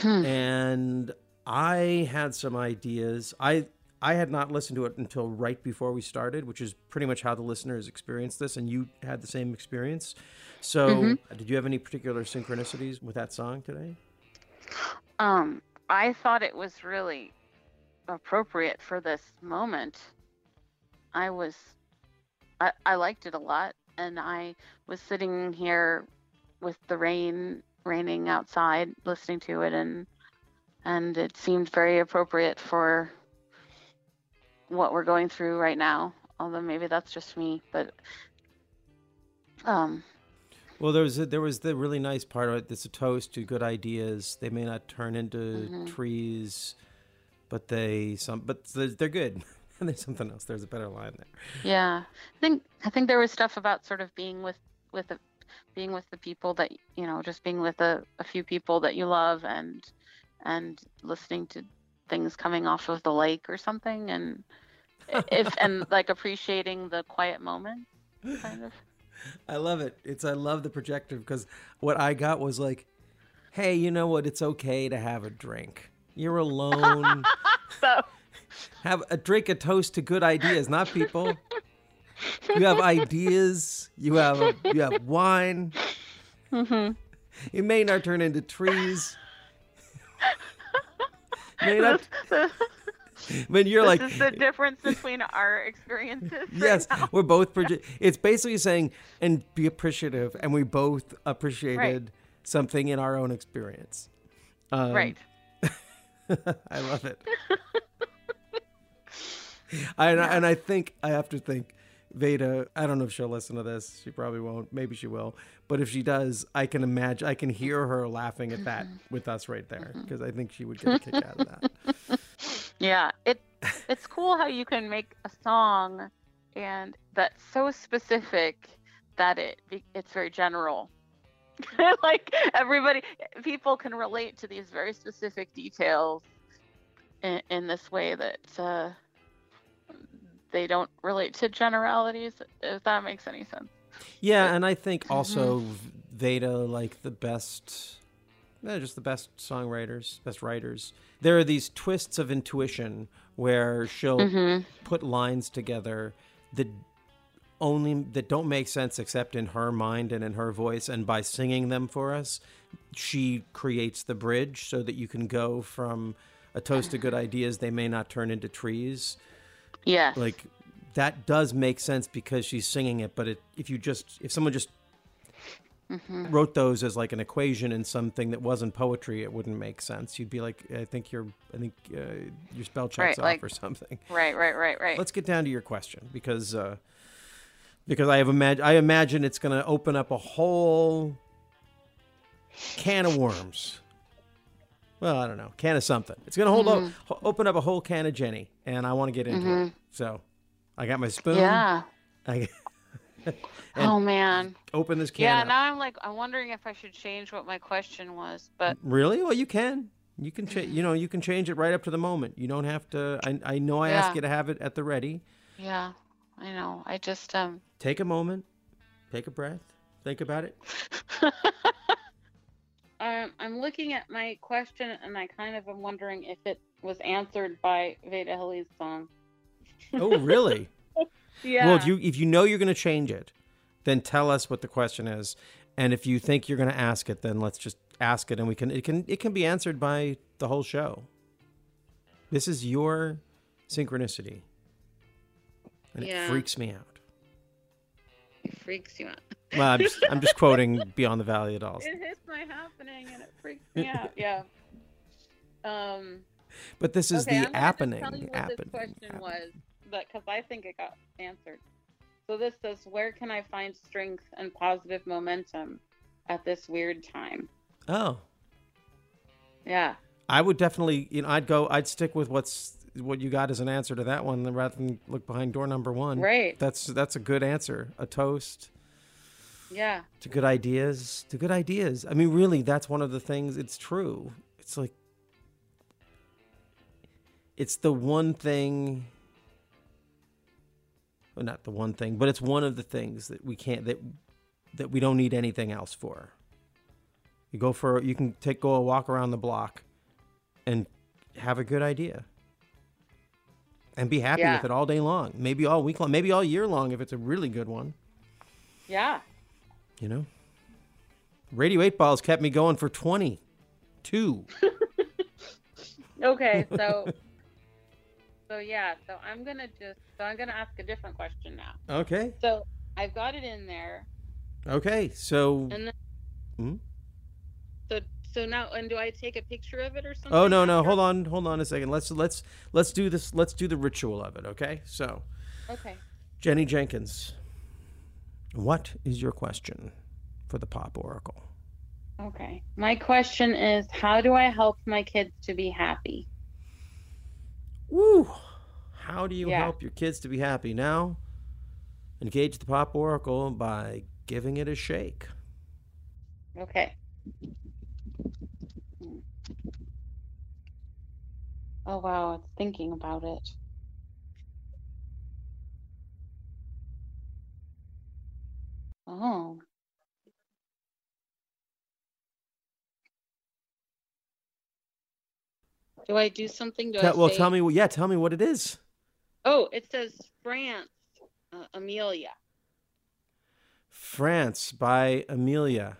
Speaker 3: Hmm. And I had some ideas. I I had not listened to it until right before we started, which is pretty much how the listeners experienced this, and you had the same experience. So, mm-hmm. did you have any particular synchronicities with that song today?
Speaker 1: um, I thought it was really appropriate for this moment. I was, I, I liked it a lot, and I was sitting here with the rain raining outside, listening to it, and and it seemed very appropriate for what we're going through right now. Although maybe that's just me, but um,
Speaker 3: Well, there was a, there was the really nice part of it. It's a toast to good ideas. They may not turn into
Speaker 1: Mm-hmm.
Speaker 3: trees, but they some but they're, they're good. and there's something else. There's a better line there.
Speaker 1: Yeah, I think I think there was stuff about sort of being with with the, being with the people that you know, just being with a, a few people that you love, and and listening to things coming off of the lake or something, and if and like appreciating the quiet moment, kind of.
Speaker 3: I love it. It's I love the projector because what I got was like, hey, you know what? It's okay to have a drink. You're alone.
Speaker 1: So
Speaker 3: have a drink a toast to good ideas, not people. You have ideas. You have you have wine.
Speaker 1: Mm-hmm.
Speaker 3: It may not turn into trees. may not. When you're like,
Speaker 1: this is the difference between our experiences.
Speaker 3: yes,
Speaker 1: now.
Speaker 3: we're both. Proje- it's basically saying and be appreciative, and we both appreciated something in our own experience. Um,
Speaker 1: right.
Speaker 3: I love it. I, and I- and I think I have to think Veda. I don't know if she'll listen to this. She probably won't. Maybe she will. But if she does, I can imagine. I can hear her laughing at that with us right there because I think she would get a kick out of that.
Speaker 1: Yeah, it it's cool how you can make a song and that's so specific that it it's very general. like everybody people can relate to these very specific details in, in this way that uh, they don't relate to generalities if that makes any sense.
Speaker 3: Yeah, and I think also Veda, like the best, eh, just the best songwriters, best writers. There are these twists of intuition where she'll put lines together that only that don't make sense except in her mind and in her voice, and by singing them for us, she creates the bridge so that you can go from a toast to good ideas. They may not turn into trees
Speaker 1: Yes.
Speaker 3: like that does make sense because she's singing it but it, if you just if someone just wrote those as like an equation in something that wasn't poetry it wouldn't make sense you'd be like i think you're i think uh, your spell check's
Speaker 1: Right,
Speaker 3: off
Speaker 1: like-
Speaker 3: or something
Speaker 1: right, right, right, right.
Speaker 3: let's get down to your question because uh because i have imag- i imagine it's going to open up a whole can of worms well i don't know can of something it's going to hold o- ho- open up a whole can of jenny and i want to get into it so i got my spoon
Speaker 1: yeah.
Speaker 3: I,
Speaker 1: oh man.
Speaker 3: open this can.
Speaker 1: Yeah,
Speaker 3: up.
Speaker 1: now I'm like I'm wondering if I should change what my question was, but
Speaker 3: Really? Well, you can. You can change. You know, you can change it right up to the moment. You don't have to. I, I know I
Speaker 1: Yeah.
Speaker 3: ask you to have it at the ready.
Speaker 1: yeah, I know. I just um
Speaker 3: Take a moment. Take a breath. Think about it.
Speaker 1: um, I'm looking at my question and I kind of am wondering if it was answered by Veda Hille's song.
Speaker 3: Oh, really?
Speaker 1: Yeah.
Speaker 3: Well, if you if you know you're going to change it, then tell us what the question is. And if you think you're going to ask it, then let's just ask it, and we can it can it can be answered by the whole show. This is your synchronicity, and
Speaker 1: Yeah.
Speaker 3: it freaks me out.
Speaker 1: It freaks you out.
Speaker 3: Well, I'm just, I'm just quoting Beyond the Valley of Dolls.
Speaker 1: It hits my happening and it freaks me out. Yeah. Um.
Speaker 3: But this is
Speaker 1: okay, I'm
Speaker 3: the happening.
Speaker 1: Tell you what
Speaker 3: happening.
Speaker 1: this question
Speaker 3: happening.
Speaker 1: was, but because I think it got answered. So this says, where can I find strength and positive momentum at this weird time?
Speaker 3: Oh,
Speaker 1: Yeah.
Speaker 3: I would definitely, you know, I'd go, I'd stick with what's what you got as an answer to that one, rather than look behind door number one.
Speaker 1: Right.
Speaker 3: That's that's a good answer. A toast
Speaker 1: Yeah.
Speaker 3: to good ideas. To good ideas. I mean, really, that's one of the things. It's true. It's like it's the one thing. Well, not the one thing, but it's one of the things that we can't that that we don't need anything else for. You go for you can take go a walk around the block and have a good idea. And be happy
Speaker 1: Yeah.
Speaker 3: with it all day long. Maybe all week long, maybe all year long if it's a really good one,
Speaker 1: Yeah.
Speaker 3: you know. Radio 8 balls kept me going for 22.
Speaker 1: Okay. So. so yeah. So I'm gonna just. So I'm gonna ask a different question now.
Speaker 3: Okay.
Speaker 1: So I've got it in there,
Speaker 3: Okay. So
Speaker 1: and then.
Speaker 3: Hmm?
Speaker 1: So so now, and do I take a picture of it or something?
Speaker 3: Oh no, no, hold on. Hold on a second. Let's let's let's do this let's do the ritual of it, okay? So,
Speaker 1: Okay.
Speaker 3: Jenny Jenkins, what is your question for the Pop Oracle?
Speaker 1: Okay. My question is, how do I help my kids to be happy?
Speaker 3: Woo! How do you
Speaker 1: Yeah.
Speaker 3: help your kids to be happy now? Engage the Pop Oracle by giving it a shake.
Speaker 1: Okay. Oh wow, it's thinking about it. Oh. Do I do something? Do I
Speaker 3: Tell- well,
Speaker 1: say-
Speaker 3: tell me. Yeah, tell me what it is.
Speaker 1: Oh, it says France, uh, Amelia.
Speaker 3: France by Amelia.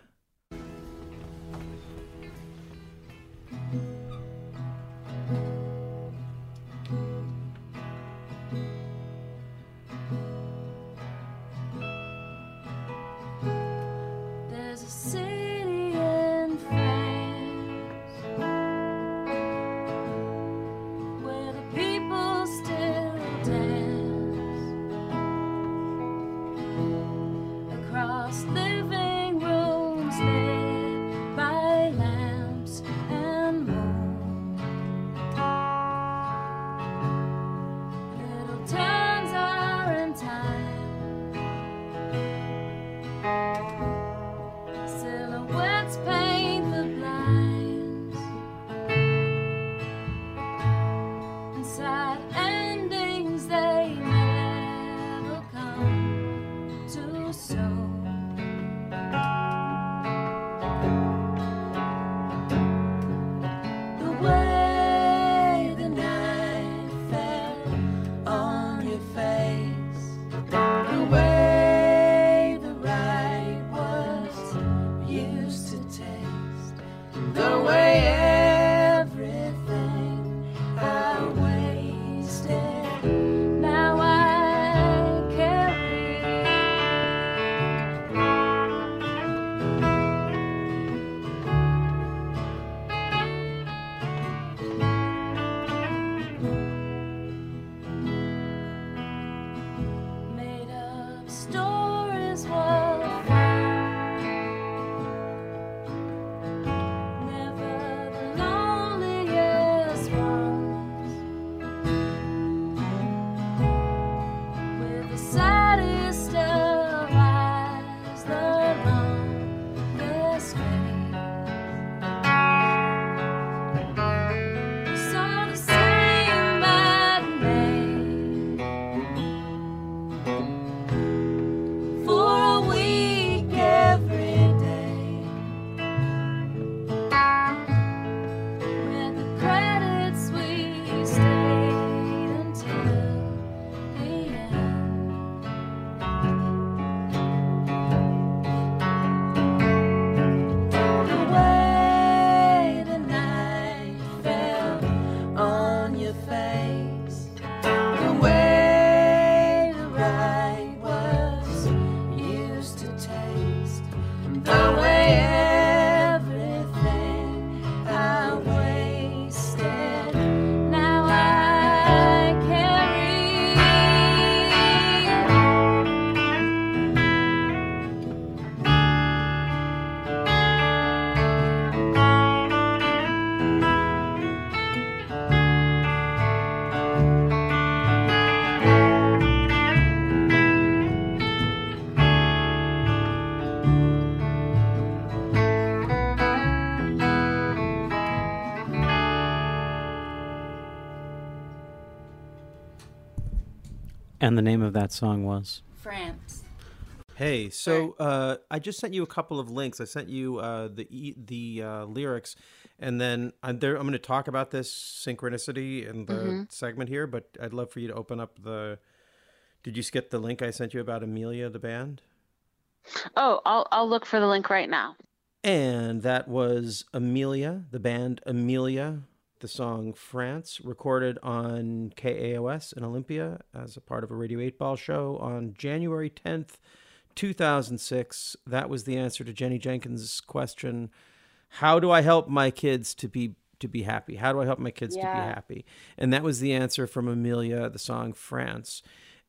Speaker 5: And the
Speaker 3: name of that song was
Speaker 5: France.
Speaker 3: Hey, so uh, I just sent you a couple of links. I sent you uh, the e- the uh, lyrics, and then I'm there. I'm going to talk about this synchronicity in the
Speaker 1: Mm-hmm.
Speaker 3: segment here, but I'd love for you to open up the. Did you skip the link I sent you about Amelia the band?
Speaker 1: Oh, I'll I'll look for the link right now.
Speaker 3: And that was Amelia, the band Amelia, the song France, recorded on KAOS in Olympia as a part of a Radio 8 Ball show on January 10th, 2006. That was the answer to Jenny Jenkins' question How do I help my kids to be to be happy? How do I help my kids to be happy? And that was the answer from Amelia, the song France.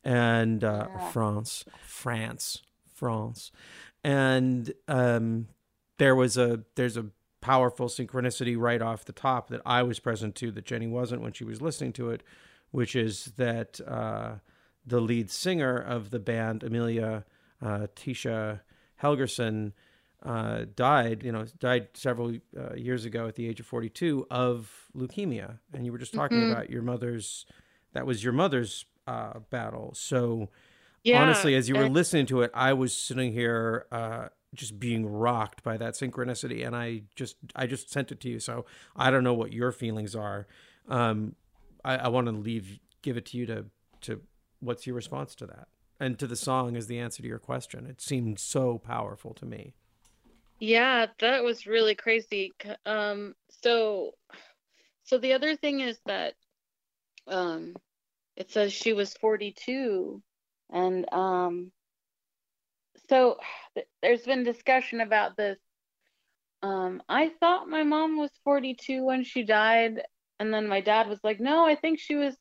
Speaker 3: And uh,
Speaker 1: Yeah.
Speaker 3: France, France, France. And um, there was a there's a powerful synchronicity right off the top that I was present to that Jenny wasn't when she was listening to it, which is that uh, the lead singer of the band, Amelia uh, Tisha Helgerson, uh, died. You know, died several uh, years ago at the age of 42 of leukemia. And you were just talking
Speaker 1: Mhm.
Speaker 3: about your mother's. That was your mother's uh, battle. So
Speaker 1: Yeah.
Speaker 3: honestly, as you were
Speaker 1: and-
Speaker 3: listening to it, I was sitting here uh, just being rocked by that synchronicity, and I just I just sent it to you. So I don't know what your feelings are. Um, I, I want to leave give it to you to to what's your response to that and to the song is the answer to your question. It seemed so powerful to me.
Speaker 1: Yeah, that was really crazy. Um, so, so the other thing is that, um, it says she was 42, and um, so th- there's been discussion about this. Um, I thought my mom was 42 when she died, and then my dad was like, "No, I think she was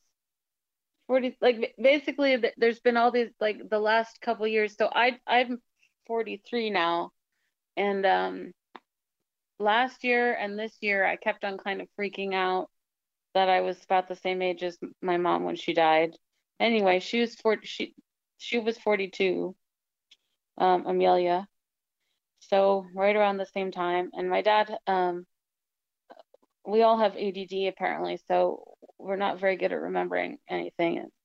Speaker 1: 40." Like basically, th- there's been all these like the last couple years. So I I'm 43 now. And um, last year and this year, I kept on kind of freaking out that I was about the same age as my mom when she died. Anyway, she was 40, she she was 42, um, Amelia. So right around the same time. And my dad, um, we all have ADD apparently, so we're not very good at remembering anything.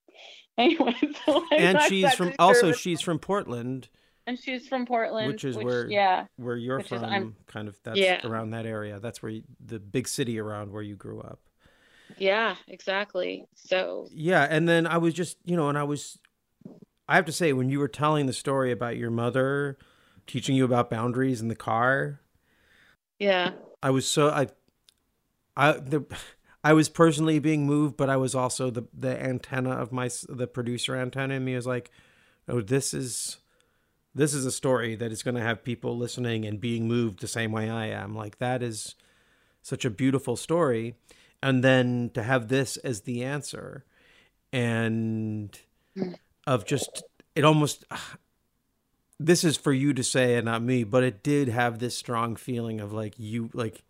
Speaker 1: Anyway, so
Speaker 3: And she's from also she's from Portland,
Speaker 1: and she's from Portland,
Speaker 3: which is where-
Speaker 1: yeah.
Speaker 3: where you're
Speaker 1: Which is-
Speaker 3: from.
Speaker 1: I'm-
Speaker 3: kind of that's
Speaker 1: Yeah.
Speaker 3: around that area. That's where you, the big city around where you grew up.
Speaker 1: Yeah, exactly. So,
Speaker 3: Yeah, and then I was just, you know, and I was I have to say when you were telling the story about your mother teaching you about boundaries in the car,
Speaker 1: yeah.
Speaker 3: I was so I I the I was personally being moved, but I was also the the antenna of my the producer antenna in me was like, "Oh, this is this is a story that is going to have people listening and being moved the same way I am." Like that is such a beautiful story. And then to have this as the answer and hmm. Of just it almost this is for you to say and not me, but it did have this strong feeling of like you like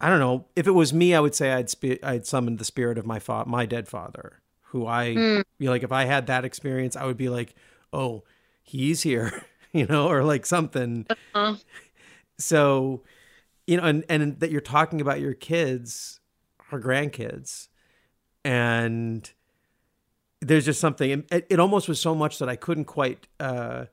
Speaker 3: I don't know. If it was me, I would say I'd spe- I'd summoned the spirit of my fa- my dead father, who I
Speaker 1: Mm.
Speaker 3: you know, like if I had that experience, I would be like, "Oh, he's here," you know, or like something.
Speaker 1: Uh,
Speaker 3: So, you know, and and that you're talking about your kids or grandkids, and there's just something. It, it almost was so much that I couldn't quite. uh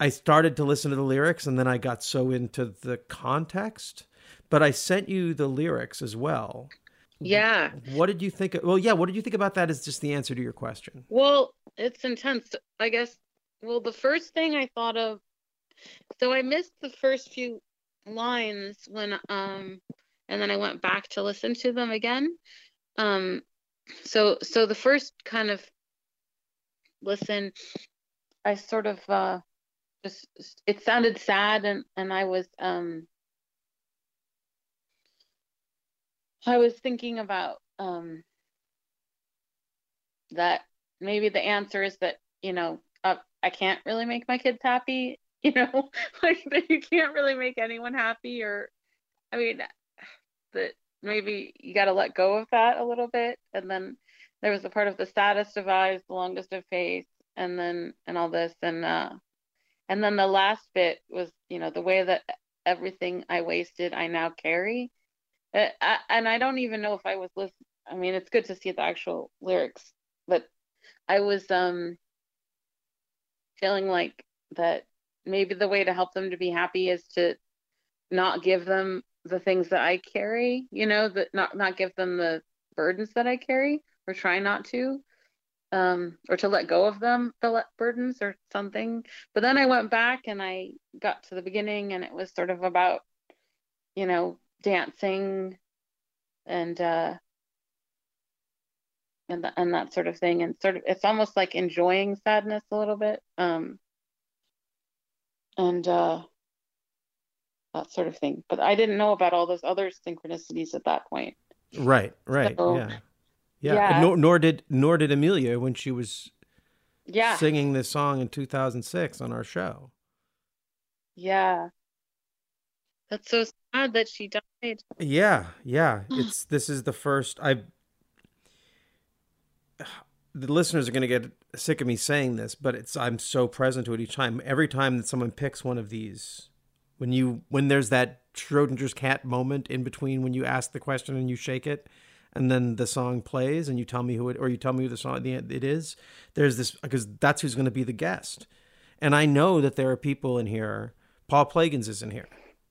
Speaker 3: I started to listen to the lyrics, and then I got so into the context. But I sent you the lyrics as well.
Speaker 1: yeah.
Speaker 3: What did you think? Well, yeah. What did you think about that? Is just the answer to your question.
Speaker 1: Well, it's intense. I guess. Well, the first thing I thought of, so I missed the first few lines when, um, and then I went back to listen to them again. Um, so, so the first kind of listen, I sort of, uh, just, it sounded sad and, and I was, um, I was thinking about, um, that maybe the answer is that you know uh, I can't really make my kids happy you know like that you can't really make anyone happy or I mean that maybe you got to let go of that a little bit. And then there was a part of the saddest of eyes the longest of faith and then and all this. And uh and then the last bit was you know the way that everything I wasted I now carry. Uh, I, and I don't even know if I was lis- I mean, it's good to see the actual lyrics, but I was um feeling like that maybe the way to help them to be happy is to not give them the things that I carry, you know, that not not give them the burdens that I carry or try not to. Um, or to let go of them, the burdens or something. But then I went back and I got to the beginning and it was sort of about, you know, dancing and uh and th- and that sort of thing and sort of it's almost like enjoying sadness a little bit um and uh that sort of thing but i didn't know about all those other synchronicities at that point
Speaker 3: Right, right,
Speaker 1: So,
Speaker 3: yeah, yeah.
Speaker 1: yeah.
Speaker 3: Nor, nor did nor did Amelia when she was
Speaker 1: yeah
Speaker 3: singing this song in 2006 on our show.
Speaker 1: yeah that's so sad that she died
Speaker 3: Yeah, yeah. It's this is the first I the listeners are going to get sick of me saying this, but it's I'm so present to it each time. Every time that someone picks one of these, when you when there's that Schrodinger's cat moment in between when you ask the question and you shake it, and then the song plays and you tell me who it or you tell me who the song it is. There's this because that's who's going to be the guest, and I know that there are people in here. Paul Plagans is in here.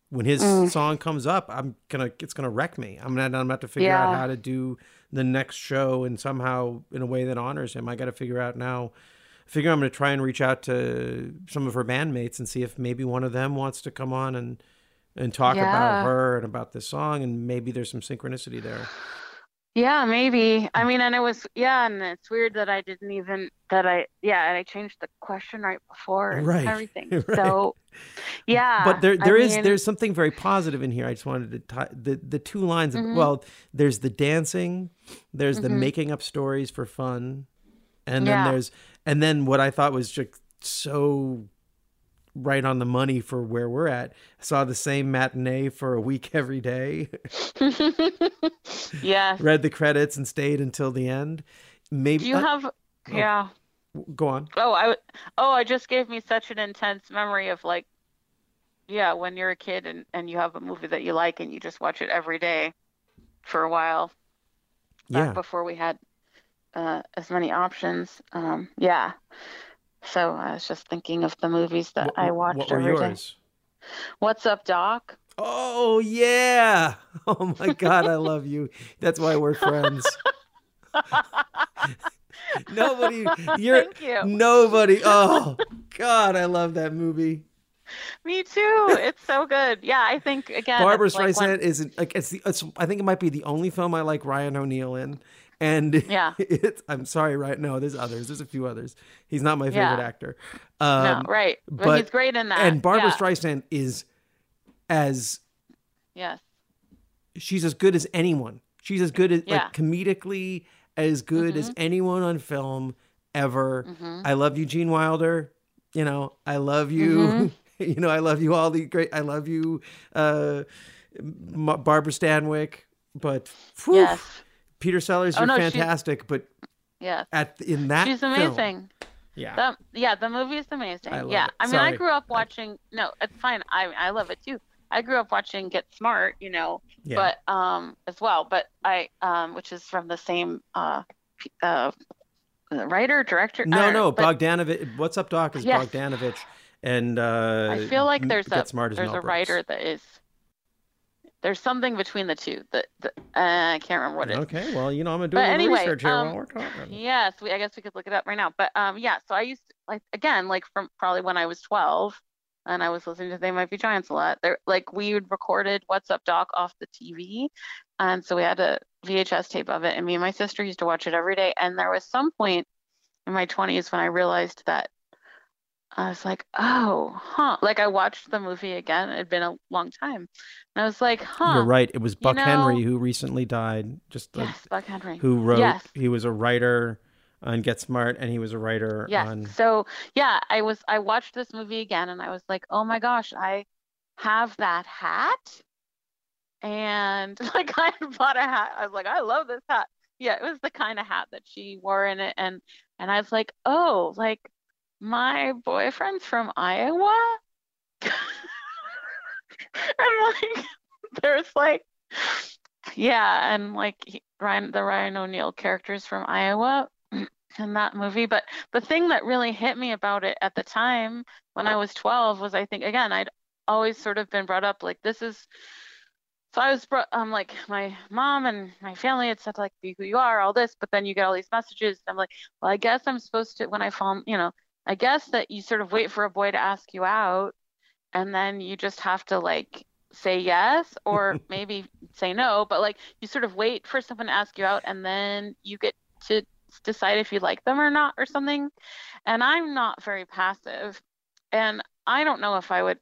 Speaker 3: When his mm. song comes up, I'm gonna it's gonna wreck me. I'm gonna I'm gonna have to figure out how to do the next show and somehow in a way that honors him. I got to figure out now. Figure I'm going to try and reach out to some of her bandmates and see if maybe one of them wants to come on and and talk about her and about this song and maybe there's some synchronicity there.
Speaker 1: Yeah, maybe. I mean, and it was, yeah, and it's weird that I didn't even, that I, yeah, and I changed the question right before and
Speaker 3: Right,
Speaker 1: everything.
Speaker 3: right.
Speaker 1: So, yeah.
Speaker 3: but there
Speaker 1: I
Speaker 3: there is
Speaker 1: mean,
Speaker 3: there's something very positive in here. I just wanted to tie the the two lines of
Speaker 1: Mhm.
Speaker 3: well, there's the dancing, there's the
Speaker 1: Mhm.
Speaker 3: making up stories for fun, and then there's and then what I thought was just so right on the money for where we're at. I saw the same matinee for a week every day.
Speaker 1: yeah.
Speaker 3: read the credits and stayed until the end. Maybe
Speaker 1: Do you
Speaker 3: uh,
Speaker 1: have, yeah.
Speaker 3: go on.
Speaker 1: Oh, I oh, it just gave me such an intense memory of like, yeah, when you're a kid and, and you have a movie that you like and you just watch it every day for a while back
Speaker 3: Yeah.
Speaker 1: before we had uh, as many options. Um, yeah. So I was just thinking of the movies that
Speaker 3: What-
Speaker 1: I watched
Speaker 3: what were
Speaker 1: day.
Speaker 3: yours?
Speaker 1: What's up, Doc?
Speaker 3: Oh yeah! Oh my God, I love you. That's why we're friends. Nobody, you're
Speaker 1: Thank you.
Speaker 3: nobody. Oh God, I love that movie.
Speaker 1: Me too. It's so good. Yeah, I think again.
Speaker 3: Barbra
Speaker 1: it's like
Speaker 3: Streisand
Speaker 1: when-
Speaker 3: is like it's the. It's, I think it might be the only film I like Ryan O'Neal in, and
Speaker 1: Yeah.
Speaker 3: it's. I'm sorry, right? No, there's others. There's a few others. He's not my favorite
Speaker 1: Yeah.
Speaker 3: actor. Um,
Speaker 1: no, right. But,
Speaker 3: but-
Speaker 1: he's great in that.
Speaker 3: and Barbra
Speaker 1: yeah.
Speaker 3: Streisand is as
Speaker 1: Yes.
Speaker 3: she's as good as anyone. She's as good as
Speaker 1: Yeah.
Speaker 3: like comedically as good as anyone on film ever.
Speaker 1: Mhm.
Speaker 3: I love you, Gene Wilder. You know, I love you.
Speaker 1: Mm-hmm.
Speaker 3: you know, I love you all the great. I love you, uh, Barbara Stanwyck. But whew,
Speaker 1: Yes.
Speaker 3: Peter Sellers,
Speaker 1: Oh,
Speaker 3: you're
Speaker 1: no, she's-
Speaker 3: fantastic. But
Speaker 1: yeah,
Speaker 3: at in that
Speaker 1: She's
Speaker 3: film-
Speaker 1: amazing.
Speaker 3: yeah,
Speaker 1: That yeah, the movie is amazing.
Speaker 3: I
Speaker 1: yeah,
Speaker 3: it.
Speaker 1: I mean, I grew up watching. No, it's fine. I I love it too. I grew up watching Get Smart, you know,
Speaker 3: yeah.
Speaker 1: but um as well. But I um which is from the same uh p- uh writer director.
Speaker 3: No, no,
Speaker 1: but
Speaker 3: Bogdanovich. What's up, Doc? Is
Speaker 1: Yes.
Speaker 3: Bogdanovich, and uh,
Speaker 1: I feel like there's
Speaker 3: Get
Speaker 1: a there's a writer that is. There's something between the two that, that uh, I can't remember what it is.
Speaker 3: Okay, well, you know, I'm gonna do
Speaker 1: But
Speaker 3: a
Speaker 1: anyway,
Speaker 3: research here
Speaker 1: um,
Speaker 3: while we're talking.
Speaker 1: Yes, we, I guess we could look it up right now. But um, yeah, so I used to, like again, like from probably when I was 12, and I was listening to They Might Be Giants a lot. There, like we recorded What's Up Doc off the TV, and so we had a VHS tape of it, and me and my sister used to watch it every day. And there was some point in my 20s when I realized that I was like, oh, huh. Like I watched the movie again. It had been a long time, and I was like, huh.
Speaker 3: You're right. It was Buck
Speaker 1: know-
Speaker 3: Henry who recently died. Just
Speaker 1: Yes, Buck Henry.
Speaker 3: who wrote.
Speaker 1: Yes.
Speaker 3: He was a writer on Get Smart, and he was a writer
Speaker 1: Yes.
Speaker 3: on.
Speaker 1: So yeah, I was I watched this movie again and I was like, oh my gosh, I have that hat. And like I bought a hat. I was like, I love this hat. Yeah, it was the kind of hat that she wore in it. And and I was like, oh, like my boyfriend's from Iowa. and like there's like yeah, and like he, Ryan, the Ryan O'Neal characters from Iowa in that movie. But the thing that really hit me about it at the time when I was 12 was I think again I'd always sort of been brought up like this is. So I was brought, um, like my mom and my family had said like be who you are, all this, but then you get all these messages. I'm like, well, I guess I'm supposed to when I fall, you know, I guess that you sort of wait for a boy to ask you out, and then you just have to like say yes or maybe say no, but like you sort of wait for someone to ask you out and then you get to decide if you like them or not or something. And I'm not very passive. And I don't know if I would,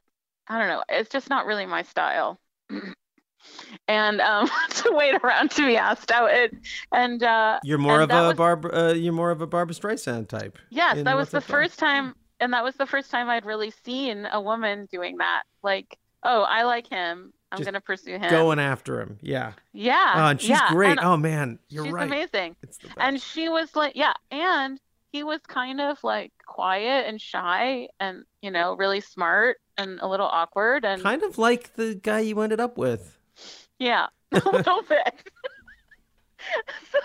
Speaker 1: I don't know, it's just not really my style. and um, to wait around to be asked out. It, and uh,
Speaker 3: You're more
Speaker 1: and
Speaker 3: of a
Speaker 1: was-
Speaker 3: Barbra. Uh, you're more of a Barbra Streisand type.
Speaker 1: Yes, that was the first time, and that was the first time I'd really seen a woman doing that. Like, oh, I like him. I'm
Speaker 3: Just
Speaker 1: gonna pursue him.
Speaker 3: Going after him. Yeah.
Speaker 1: yeah.
Speaker 3: Oh, and she's
Speaker 1: yeah,
Speaker 3: great.
Speaker 1: and
Speaker 3: oh man, you're
Speaker 1: she's
Speaker 3: right.
Speaker 1: amazing.
Speaker 3: It's the best.
Speaker 1: And she was like, yeah, and he was kind of like quiet and shy, and you know, really smart and a little awkward, and
Speaker 3: kind of like the guy you ended up with.
Speaker 1: Yeah, a little bit. so,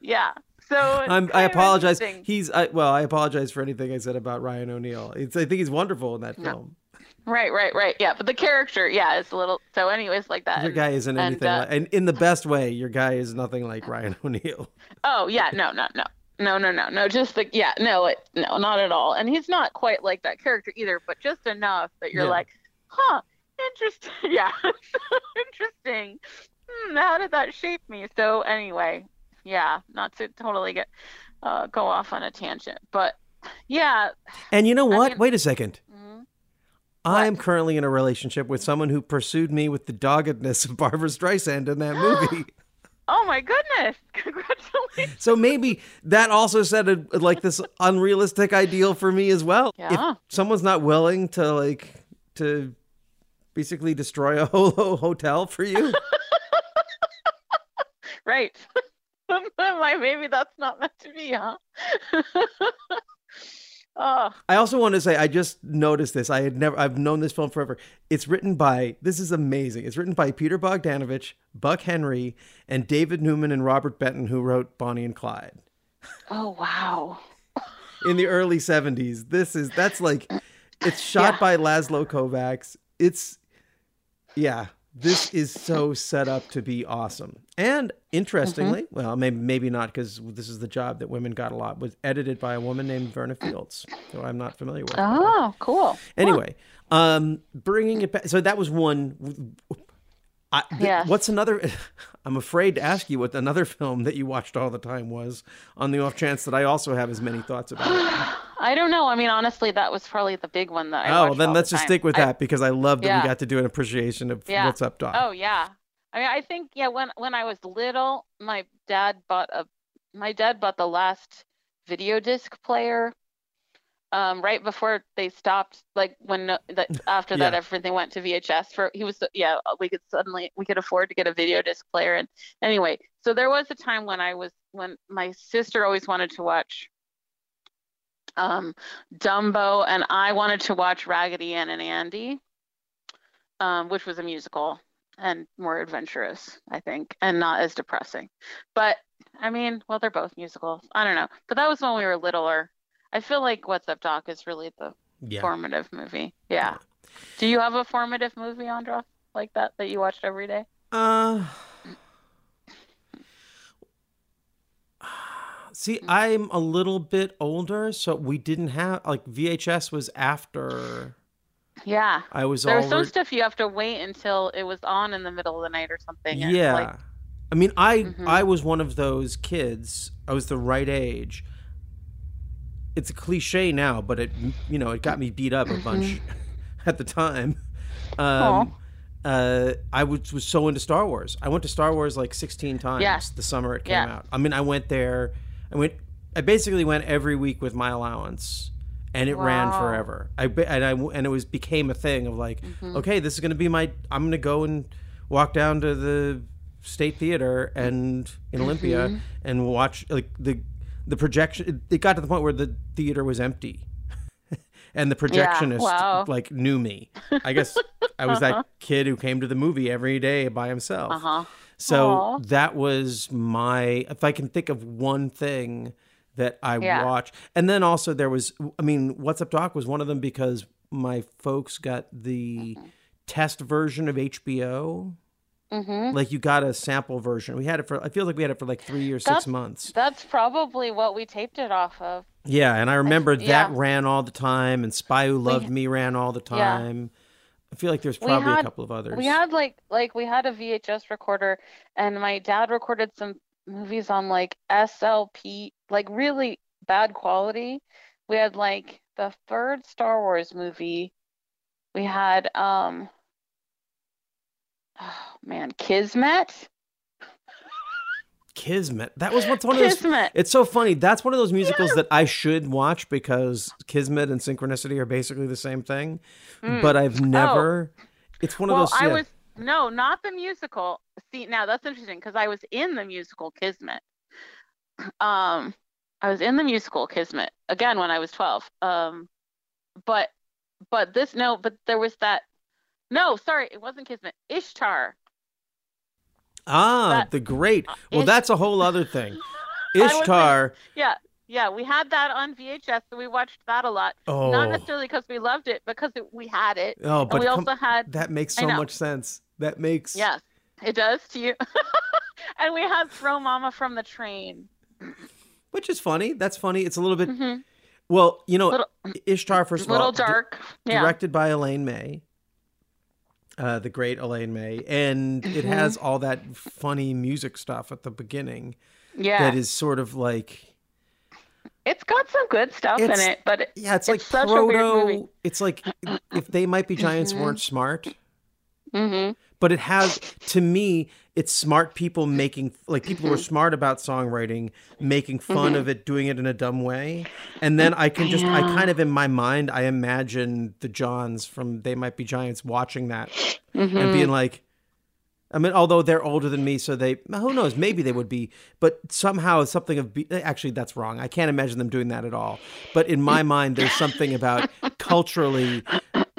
Speaker 1: yeah. So
Speaker 3: I'm, I apologize. He's I, well. I apologize for anything I said about Ryan O'Neal. It's, I think he's wonderful in that
Speaker 1: No.
Speaker 3: film.
Speaker 1: Right, right, right. Yeah, but the character, yeah, it's a little. So, anyways, like that.
Speaker 3: Your guy isn't
Speaker 1: and,
Speaker 3: anything,
Speaker 1: uh,
Speaker 3: like, and in the best way. Your guy is nothing like Ryan O'Neal.
Speaker 1: Oh yeah, no, no, no, no, no, no, no. Just the yeah, no, it, no, not at all. And he's not quite like that character either, but just enough that you're
Speaker 3: Yeah.
Speaker 1: like, huh, interesting. Yeah, so interesting. Hmm, how did that shape me? So anyway, yeah, not to totally get uh, go off on a tangent, but yeah.
Speaker 3: And you know
Speaker 1: I
Speaker 3: what?
Speaker 1: mean-
Speaker 3: Wait a second.
Speaker 1: mhm.
Speaker 3: I am currently in a relationship with someone who pursued me with the doggedness of Barbra Streisand in that movie.
Speaker 1: Oh my goodness! Congratulations.
Speaker 3: so maybe that also set a, like this unrealistic ideal for me as well.
Speaker 1: Yeah.
Speaker 3: If someone's not willing to like to basically destroy a whole hotel for you,
Speaker 1: Right. My maybe that's not meant to be, huh? oh,
Speaker 3: I also want to say I just noticed this. I had never I've known this film forever. It's written by this is amazing. It's written by Peter Bogdanovich, Buck Henry, and David Newman and Robert Benton, who wrote Bonnie and Clyde
Speaker 1: oh wow.
Speaker 3: in the early 70s. This is that's like it's shot
Speaker 1: Yeah.
Speaker 3: by Laszlo Kovacs. It's yeah, this is so set up to be awesome. And interestingly,
Speaker 1: Mm-hmm.
Speaker 3: well, maybe maybe not because this is the job that women got a lot. Was edited by a woman named Verna Fields, who I'm not familiar with.
Speaker 1: Oh, cool.
Speaker 3: Anyway, um, bringing it back. So that was one. I, th-
Speaker 1: Yes.
Speaker 3: What's another? I'm afraid to ask you what another film that you watched all the time was, on the off chance that I also have as many thoughts about it.
Speaker 1: I don't know. I mean, honestly, that was probably the big one that I
Speaker 3: oh, well, then let's
Speaker 1: the
Speaker 3: just stick with
Speaker 1: I-
Speaker 3: that because I love that
Speaker 1: Yeah.
Speaker 3: we got to do an appreciation of
Speaker 1: Yeah.
Speaker 3: what's up, Doc.
Speaker 1: Oh yeah. I mean, I think yeah. When when I was little, my dad bought a my dad bought the last video disc player. Um, right before they stopped, like when that after that
Speaker 3: Yeah.
Speaker 1: everything went to VHS. For he was yeah, we could suddenly we could afford to get a video disc player. And anyway, so there was a time when I was when my sister always wanted to watch um, Dumbo, and I wanted to watch Raggedy Ann and Andy, um, which was a musical and more adventurous, I think, and not as depressing. But I mean, well, they're both musicals. I don't know. But that was when we were littler. I feel like What's Up Doc is really the
Speaker 3: yeah.
Speaker 1: formative movie. Yeah. Do you have a formative movie, Andra, like that that you watched every day?
Speaker 3: Uh, see. I'm a little bit older, so we didn't have like VHS was after
Speaker 1: Yeah.
Speaker 3: I was
Speaker 1: There was some
Speaker 3: already.
Speaker 1: stuff you have to wait until it was on in the middle of the night or something.
Speaker 3: Yeah.
Speaker 1: Like,
Speaker 3: I mean, I
Speaker 1: Mhm.
Speaker 3: I was one of those kids. I was the right age. It's a cliche now, but it you know it got me beat up a bunch at the time. Um, uh, I was was so into Star Wars. I went to Star Wars like 16 times
Speaker 1: Yeah.
Speaker 3: the summer it came
Speaker 1: Yeah.
Speaker 3: out. I mean, I went there. I went. I basically went every week with my allowance, and it ran forever. I and I and it was became a thing of like,
Speaker 1: Mm-hmm.
Speaker 3: okay, this is gonna be my. I'm gonna go and walk down to the State Theater and in Olympia
Speaker 1: Mm-hmm.
Speaker 3: and watch like the the projection. It, got to the point where the theater was empty. And the projectionist
Speaker 1: wow.
Speaker 3: like knew me. I guess I was that kid who came to the movie every day by himself.
Speaker 1: uh huh.
Speaker 3: So
Speaker 1: Aw.
Speaker 3: that was my if I can think of one thing that I
Speaker 1: Yeah.
Speaker 3: watched. And then also there was I mean, What's Up Doc was one of them because my folks got the test version of HBO.
Speaker 1: Mm-hmm.
Speaker 3: Like you got a sample version. We had it for I feel like we had it for like 3 or 6
Speaker 1: That's-
Speaker 3: months.
Speaker 1: That's probably what we taped it off of.
Speaker 3: Yeah, and I remember
Speaker 1: yeah.
Speaker 3: that ran all the time and Spy Who Loved
Speaker 1: We-
Speaker 3: Me ran all the time. Yeah. I feel like there's probably a couple of others.
Speaker 1: We had like like we had a VHS recorder and my dad recorded some movies on like SLP, like really bad quality. We had like the third Star Wars movie. We had um oh man, Kismet.
Speaker 3: Kismet. That was what's one of those
Speaker 1: Kismet.
Speaker 3: It's so funny. That's one of those musicals that I should watch because Kismet and Synchronicity are basically the same thing. But I've never. It's one of
Speaker 1: Mm. Oh. Well,
Speaker 3: those.
Speaker 1: I was no, not the musical. See, now that's interesting because I was in the musical Kismet. Um, I was in the musical Kismet again when I was 12. Um, but but this no, but there was that. No, sorry, it wasn't Kismet. Ishtar.
Speaker 3: ah, the great. Well,
Speaker 1: Ish-
Speaker 3: that's a whole other thing. Ishtar.
Speaker 1: Yeah, yeah, we had that on VHS, so we watched that a lot.
Speaker 3: Oh,
Speaker 1: Not necessarily because we loved it, because it, we had it.
Speaker 3: oh, but
Speaker 1: we
Speaker 3: come-
Speaker 1: also had
Speaker 3: that makes so much sense. That makes.
Speaker 1: Yes, it does to you. and we had Throw Mama from the Train.
Speaker 3: Which is funny. That's funny. It's a little bit.
Speaker 1: Mhm.
Speaker 3: Well, you know,
Speaker 1: Little-
Speaker 3: Ishtar first of
Speaker 1: Little
Speaker 3: all,
Speaker 1: dark. Yeah.
Speaker 3: directed by Elaine May, uh, the great Elaine May, and it
Speaker 1: Mm-hmm.
Speaker 3: has all that funny music stuff at the beginning
Speaker 1: Yeah.
Speaker 3: that is sort of like
Speaker 1: It's got some good stuff in it, but it,
Speaker 3: yeah, it's, like
Speaker 1: It's weird
Speaker 3: proto. It's like if they might be giants
Speaker 1: Mm-hmm.
Speaker 3: weren't smart,
Speaker 1: hmm
Speaker 3: but it has to me. It's smart people making like people
Speaker 1: Mm-hmm.
Speaker 3: who are smart about songwriting, making fun of it, doing it in a dumb way, and then I can just I kind of in my mind I imagine the Johns from They Might Be Giants watching that
Speaker 1: Mm-hmm.
Speaker 3: and being like, I mean, although they're older than me, so they who knows, maybe they would be, but somehow something of be, actually that's wrong. I can't imagine them doing that at all. But in my mind, there's something about culturally,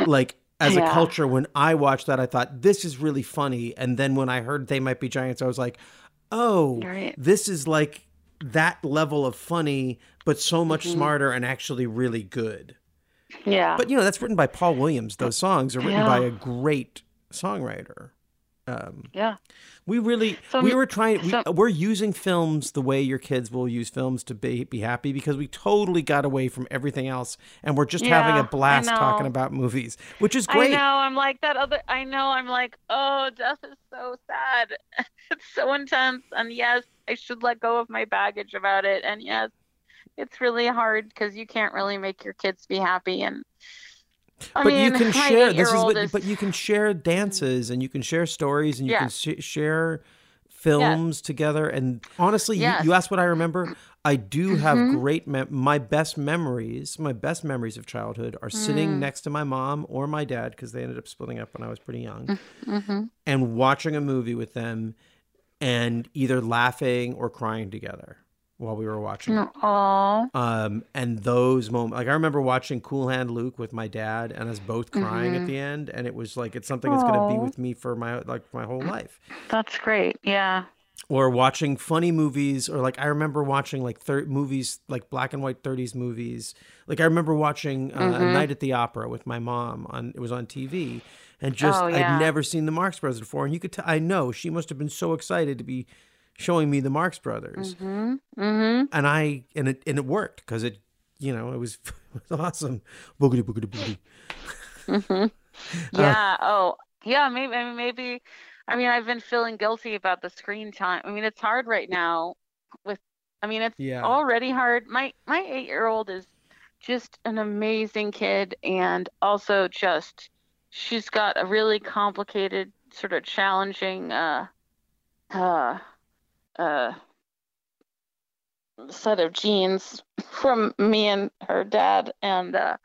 Speaker 3: like as a culture, when I watched that, I thought this is really funny, and then when I heard they might be giants, I was like, oh,
Speaker 1: Right.
Speaker 3: this is like that level of funny, but so much
Speaker 1: Mm-hmm.
Speaker 3: smarter and actually really good.
Speaker 1: yeah.
Speaker 3: But you know, that's written by Paul Williams. Those songs are written
Speaker 1: Yeah.
Speaker 3: by a great songwriter. Um,
Speaker 1: yeah.
Speaker 3: we really we were trying. We,
Speaker 1: so-
Speaker 3: we're using films the way your kids will use films to be be happy because we totally got away from everything else and we're just having a blast talking about movies, which is great.
Speaker 1: I know. I'm like that other. I know. I'm like, oh, death is so sad. it's so intense. And yes, I should let go of my baggage about it. And yes, it's really hard because you can't really make your kids be happy. And I
Speaker 3: but
Speaker 1: mean,
Speaker 3: you can share this is what,
Speaker 1: is-
Speaker 3: but you can share dances and you can share stories and you can sh- share films together and honestly
Speaker 1: Yes.
Speaker 3: you, you asked what i remember i do have
Speaker 1: Mhm.
Speaker 3: great mem- my best memories my best memories of childhood are sitting
Speaker 1: Mm.
Speaker 3: next to my mom or my dad because they ended up splitting up when i was pretty young
Speaker 1: hmm
Speaker 3: and watching a movie with them and either laughing or crying together while we were watching it.
Speaker 1: Aw.
Speaker 3: Um, and those moments, like I remember watching Cool Hand Luke with my dad and us both crying at the end, and it was like it's something that's going to be
Speaker 1: Mm-hmm.
Speaker 3: With me for my like my whole life.
Speaker 1: That's great. Yeah.
Speaker 3: Or watching funny movies, or like I remember watching like thir- movies like black and white '30s movies. Like I remember watching uh,
Speaker 1: Mm-hmm.
Speaker 3: A Night at the Opera with my mom on it was on TV, and just
Speaker 1: Oh, yeah.
Speaker 3: I'd never seen the Marx Brothers before, and you could tell I know she must have been so excited to be showing me the Marx Brothers
Speaker 1: hmm hmm
Speaker 3: and I and it and it worked because it you know it was, it was awesome. Boogity boogity boogity.
Speaker 1: hmm Yeah. oh, yeah. Maybe. I mean, maybe. I mean, I've been feeling guilty about the screen time. I mean, it's hard right now. With, I mean, it's
Speaker 3: Yeah.
Speaker 1: already hard. My my eight year old is just an amazing kid, and also just she's got a really complicated, sort of challenging, uh, uh, uh, set of genes from me and her dad, and uh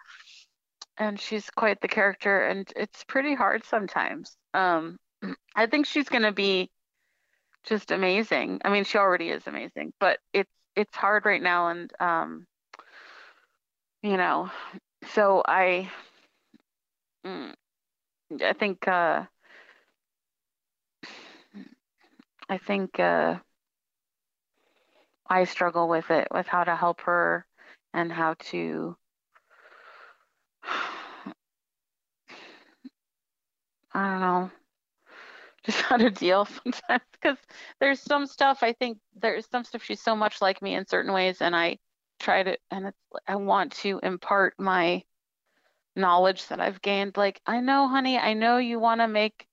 Speaker 1: and she's quite the character and it's pretty hard sometimes. Um i think she's going to be just amazing. I mean she already is amazing but it's it's hard right now and um you know so i mm, i think uh I think uh, I struggle with it, with how to help her and how to. I don't know, just how to deal sometimes because there's some stuff I think there's some stuff she's so much like me in certain ways, and I try to, and it's I want to impart my knowledge that I've gained. Like, I know, honey, I know you want to make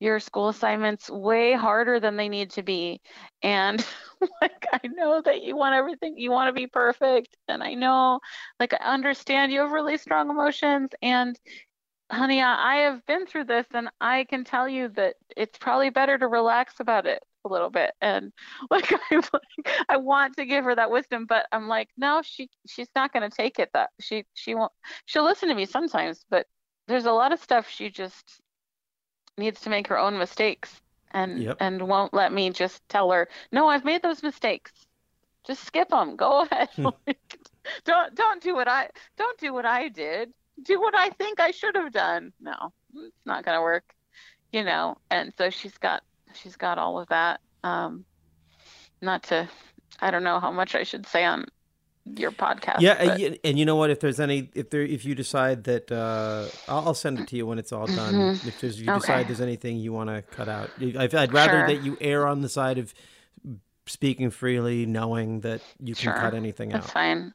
Speaker 1: your school assignments way harder than they need to be. And like, I know that you want everything, you want to be perfect. And I know, like, I understand you have really strong emotions. And honey, I, have been through this and I can tell you that it's probably better to relax about it a little bit and like I like I want to give her that wisdom but I'm like no she she's not going to take it that she she won't she'll listen to me sometimes but there's a lot of stuff she just needs to make her own mistakes and
Speaker 3: Yep.
Speaker 1: and won't let me just tell her no I've made those mistakes. Just skip them go ahead. Don't don't do what I don't do what I did. Do what I think I should have done. No it's not going to work you know? And so she's got she's got all of that. Um not to i don't know how much i should say on your podcast
Speaker 3: Yeah,
Speaker 1: but-
Speaker 3: and, you- and you know what? If there's any, if there, if you decide that, uh, I'll, I'll send it to you when it's all done. If there's, you decide
Speaker 1: Mm-hmm.
Speaker 3: There's anything you want to cut out, I'd, I'd rather
Speaker 1: Sure.
Speaker 3: that you err on the side of speaking freely, knowing that you can
Speaker 1: Sure.
Speaker 3: cut anything
Speaker 1: that's
Speaker 3: out.
Speaker 1: fine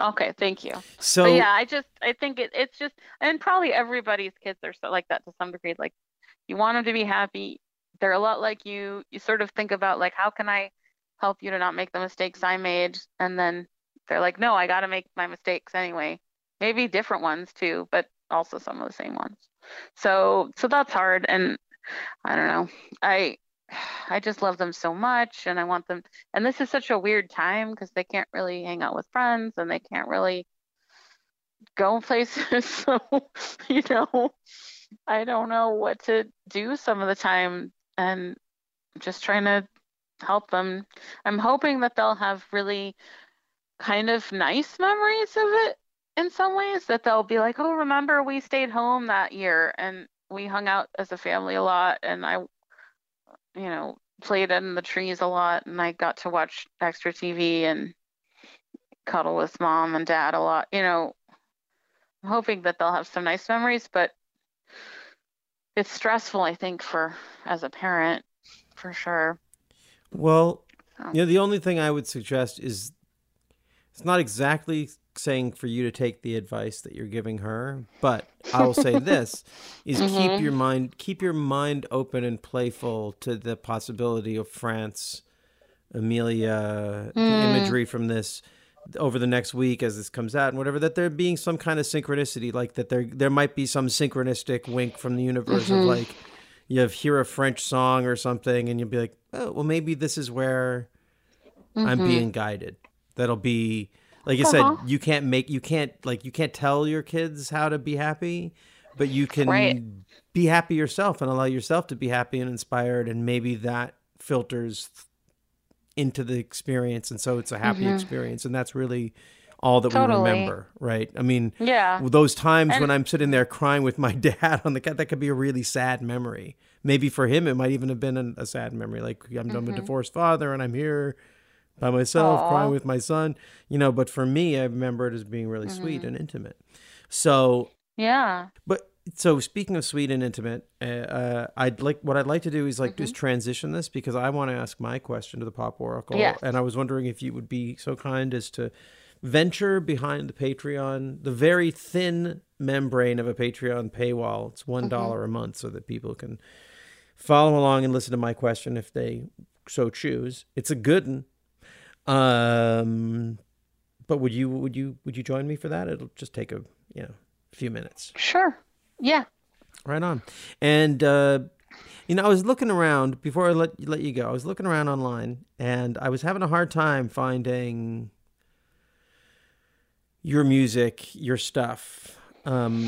Speaker 1: okay thank you
Speaker 3: So
Speaker 1: but yeah i just i think it, it's just and probably everybody's kids are so like that to some degree like you want them to be happy they're a lot like you you sort of think about like how can i help you to not make the mistakes i made and then they're like no i got to make my mistakes anyway. Maybe different ones too but also some of the same ones. So so that's hard and i don't know. I i just love them so much and i want them and this is such a weird time because they can't really hang out with friends and they can't really go places so you know i don't know what to do some of the time and just trying to help them. I'm hoping that they'll have really kind of nice memories of it in some ways that they'll be like oh remember we stayed home that year and we hung out as a family a lot and i you know played in the trees a lot and i got to watch extra tv and cuddle with mom and dad a lot you know i'm hoping that they'll have some nice memories but it's stressful i think for as a parent for sure
Speaker 3: Well,
Speaker 1: Oh.
Speaker 3: you know, the only thing I would suggest is it's not exactly saying for you to take the advice that you're giving her, but I will say this is mm-hmm. keep your mind keep your mind open and playful to the possibility of France, Amelia, the hmm. imagery from this over the next week as this comes out and whatever that there being some kind of synchronicity like that there there might be some synchronistic wink from the universe of mm-hmm. like you have hear a French song or something and you'll be like, "Oh, well maybe this is where I'm mm-hmm. being guided." That'll be like I said, uh-huh. you can't make you can't like you can't tell your kids how to be happy, but you can
Speaker 1: Right.
Speaker 3: be happy yourself and allow yourself to be happy and inspired and maybe that filters into the experience and so it's a happy mm-hmm. experience and that's really all that
Speaker 1: Totally.
Speaker 3: we remember, right? I mean,
Speaker 1: Yeah.
Speaker 3: those times when I'm sitting there crying with my dad on the cat, that could be a really sad memory. Maybe for him, it might even have been an, a sad memory. Like I'm, I'm mm-hmm. a divorced father and I'm here by myself
Speaker 1: Aw.
Speaker 3: crying with my son, you know. But for me, I remember it as being really sweet and intimate. So,
Speaker 1: yeah
Speaker 3: but so speaking of sweet and intimate, uh, uh, I'd like what I'd like to do is like just transition this because I want to ask my question to the Pop Oracle,
Speaker 1: Yes.
Speaker 3: and I was wondering if you would be so kind as to venture behind the Patreon, the very thin membrane of a Patreon paywall. It's one a month, so that people can follow along and listen to my question if they so choose. It's a good one. Um, but would you would you would you join me for that? It'll just take a you know few minutes.
Speaker 1: sure yeah
Speaker 3: Right on. And uh, you know, I was looking around before I let let you go. I was looking around online, and I was having a hard time finding your music, your stuff. Um,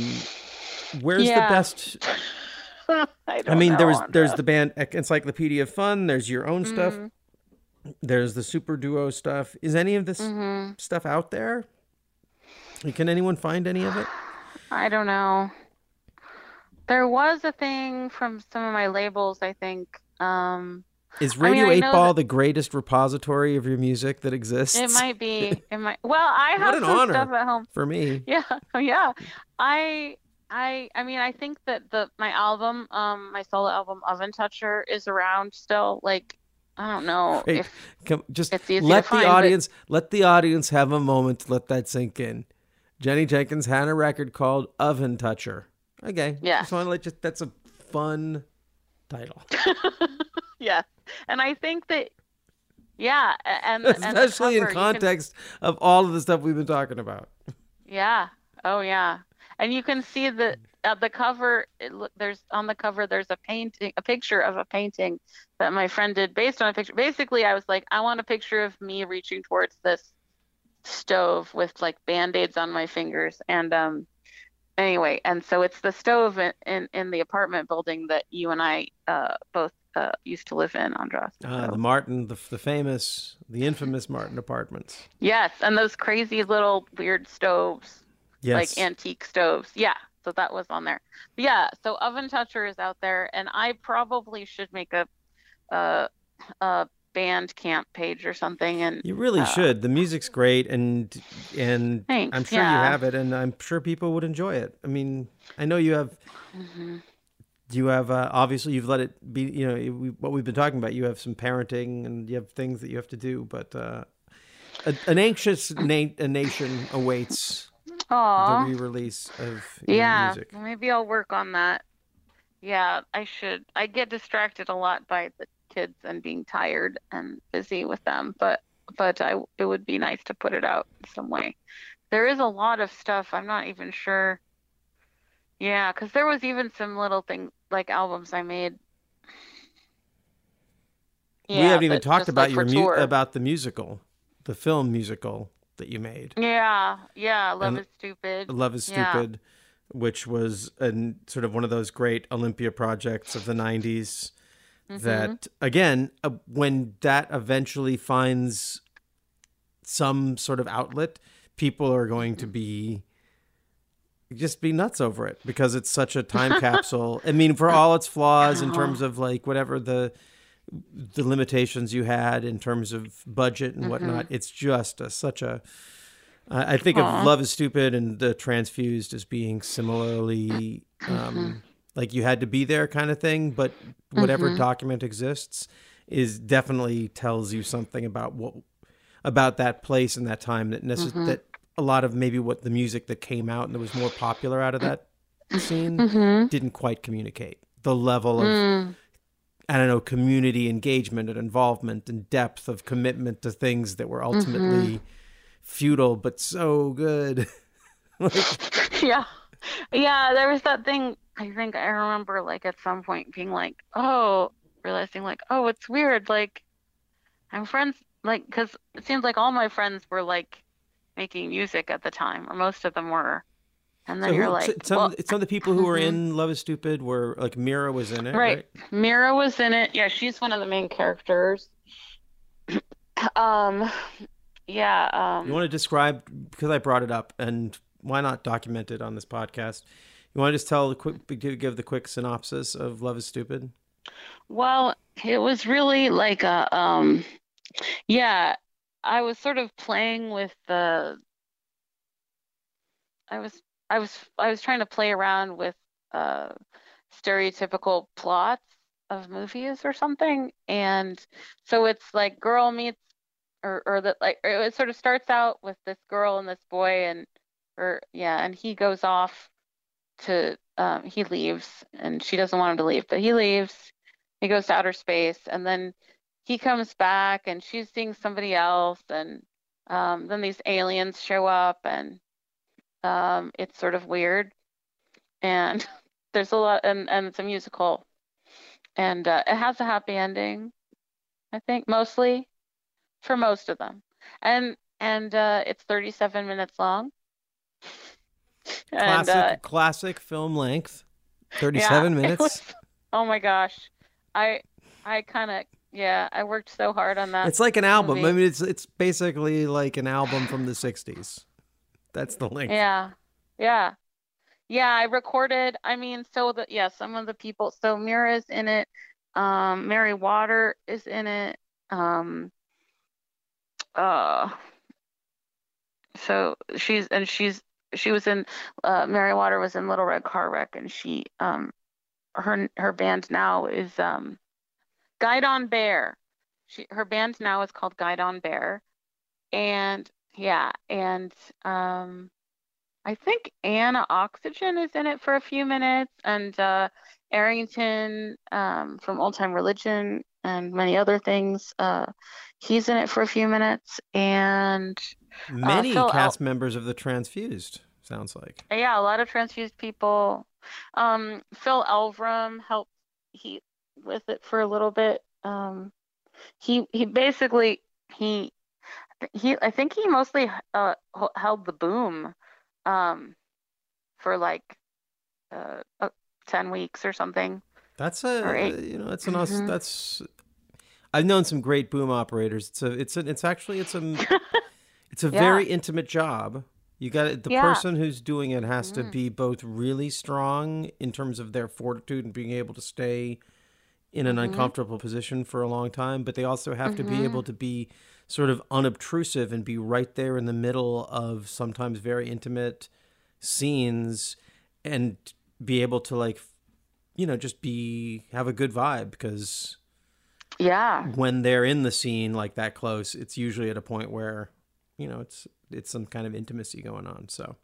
Speaker 3: where's the best?
Speaker 1: I, don't
Speaker 3: I mean, there's
Speaker 1: Andra.
Speaker 3: there's the band Encyclopedia of Fun. There's your own stuff. There's the Super Duo stuff. Is any of this
Speaker 1: Mm-hmm.
Speaker 3: stuff out there? Can anyone find any of it?
Speaker 1: I don't know. There was a thing from some of my labels, I think. Um,
Speaker 3: Is
Speaker 1: I mean,
Speaker 3: Radio
Speaker 1: I
Speaker 3: 8 Ball the greatest repository of your music that exists?
Speaker 1: It might be. It might. Well, I have some stuff at home.
Speaker 3: For me.
Speaker 1: Yeah, yeah. I I I mean I think that the my album, um my solo album Oven Toucher is around still. Like I don't know if
Speaker 3: Come, just let the
Speaker 1: find, but-
Speaker 3: audience let the audience have a moment to let that sink in. Jenny Jenkins had a record called Oven Toucher. Okay.
Speaker 1: Yeah.
Speaker 3: Just want to let you that's a fun title.
Speaker 1: yeah. And I think that yeah, and and the
Speaker 3: Especially in
Speaker 1: cover, can-
Speaker 3: context of all of the stuff we've been talking about.
Speaker 1: Yeah. Oh yeah. And you can see the at the cover. It there's on the cover. There's a painting, a picture of a painting that my friend did based on a picture. Basically, I was like, I want a picture of me reaching towards this stove with like band-aids on my fingers. And um, anyway, and so it's the stove in in, in the apartment building that you and I uh both uh used to live in, Andras.
Speaker 3: Ah,
Speaker 1: So-
Speaker 3: the Martin, the, the famous, the infamous Martin Apartments.
Speaker 1: yes, and those crazy little weird stoves.
Speaker 3: Yes.
Speaker 1: like antique stoves. Yeah, so that was on there. Yeah, so Oven Toucher is out there, and I probably should make a a, a band camp page or something. And
Speaker 3: You really
Speaker 1: uh,
Speaker 3: should. The music's great, and and
Speaker 1: Thanks,
Speaker 3: I'm sure you have it, and I'm sure people would enjoy it. I mean, I know you have.
Speaker 1: Mhm.
Speaker 3: You have uh, obviously you've let it be. You know we, what we've been talking about. You have some parenting, and you have things that you have to do. But uh, a, an anxious na- a nation awaits the re-release of
Speaker 1: yeah,
Speaker 3: music.
Speaker 1: maybe I'll work on that. Yeah, I should. I get distracted a lot by the kids and being tired and busy with them, but but I it would be nice to put it out in some way. There is a lot of stuff. I'm not even sure. Yeah, because there was even some little things like albums I made.
Speaker 3: we haven't even talked about
Speaker 1: like,
Speaker 3: your mu- about the musical, the film musical that you made.
Speaker 1: Yeah, yeah, Love
Speaker 3: And-
Speaker 1: is Stupid.
Speaker 3: Love is
Speaker 1: Yeah.
Speaker 3: Stupid, which was an sort of one of those great Olympia projects of the 90s.
Speaker 1: Mm-hmm.
Speaker 3: That, again, uh, when that eventually finds some sort of outlet, people are going to be just be nuts over it because it's such a time capsule. I mean, for all its flaws in terms of like whatever the the limitations you had in terms of budget and whatnot, it's just a, such a. I think
Speaker 1: Aw.
Speaker 3: of Love is Stupid and the Transfused as being similarly um, like you had to be there kind of thing, but whatever document exists is definitely tells you something about what about that place and that time that necess- that a lot of maybe what the music that came out and that was more popular out of that scene
Speaker 1: Mm-hmm.
Speaker 3: didn't quite communicate the level of
Speaker 1: Mm.
Speaker 3: I don't know community engagement and involvement and depth of commitment to things that were ultimately mm-hmm. futile but so good. like,
Speaker 1: Yeah. Yeah, there was that thing I think I remember like at some point being like, "Oh, realizing like, oh, it's weird like I'm friends like cuz it seems like all my friends were like making music at the time or most of them were." And then
Speaker 3: so
Speaker 1: you're
Speaker 3: who-
Speaker 1: like,
Speaker 3: some,
Speaker 1: well,
Speaker 3: some of the people who were
Speaker 1: Mhm.
Speaker 3: in Love is Stupid were like Mirah was in it, right?
Speaker 1: Right. Mirah was in it. Yeah, she's one of the main characters. um yeah, um
Speaker 3: You want to describe because I brought it up, and why not document it on this podcast? You want to just tell the quick, give give the quick synopsis of Love is Stupid?
Speaker 1: Well, it was really like a um yeah, I was sort of playing with the I was I was I was trying to play around with uh stereotypical plots of movies or something and so it's like girl meets or or that like it sort of starts out with this girl and this boy and or yeah and he goes off to um he leaves and she doesn't want him to leave but he leaves he goes to outer space and then he comes back and she's seeing somebody else and um, then these aliens show up and um, it's sort of weird. And there's a lot and, and it's a musical. And uh, it has a happy ending i think mostly for most of them. And and uh, it's 37 minutes long. And
Speaker 3: Classic,
Speaker 1: uh,
Speaker 3: classic film length, thirty-seven
Speaker 1: it
Speaker 3: minutes.
Speaker 1: was- oh my gosh. I i kind of yeah i worked so hard on that
Speaker 3: It's like an album. I mean, it's it's basically like an album from the '60s. That's the link.
Speaker 1: Yeah. Yeah. Yeah, I recorded, I mean, so the yeah, some of the people, so Mirah's in it. Um, Mary Water is in it. Um, uh, so she's and she's she was in uh, Mary Water was in Little Red Car Wreck, and she um her her band now is um Guide on Bear. She her band now is called Guide on Bear, and yeah, and um I think Anna Oxygen is in it for a few minutes, and uh, Arrington um, from Old Time Relijun and many other things. Uh, he's in it for a few minutes, and
Speaker 3: Many
Speaker 1: Phil
Speaker 3: cast members of the Transfused. Sounds like.
Speaker 1: yeah, a lot of transfused people. Um, Phil Elverum helped he with it for a little bit. Um, he he basically he he I think he mostly uh held the boom um for like uh, uh 10 weeks or something.
Speaker 3: That's a you know that's an us
Speaker 1: Mhm.
Speaker 3: that's. I've known some great boom operators. It's a it's a it's actually it's a it's a
Speaker 1: Yeah.
Speaker 3: very intimate job. You got the
Speaker 1: Yeah.
Speaker 3: person who's doing it has to
Speaker 1: Mhm.
Speaker 3: be both really strong in terms of their fortitude and being able to stay in an
Speaker 1: Mhm.
Speaker 3: uncomfortable position for a long time, but they also have to be
Speaker 1: Mhm.
Speaker 3: able to be sort of unobtrusive and be right there in the middle of sometimes very intimate scenes and be able to like you know just be have a good vibe because
Speaker 1: Yeah.
Speaker 3: when they're in the scene like that close it's usually at a point where you know it's it's some kind of intimacy going on so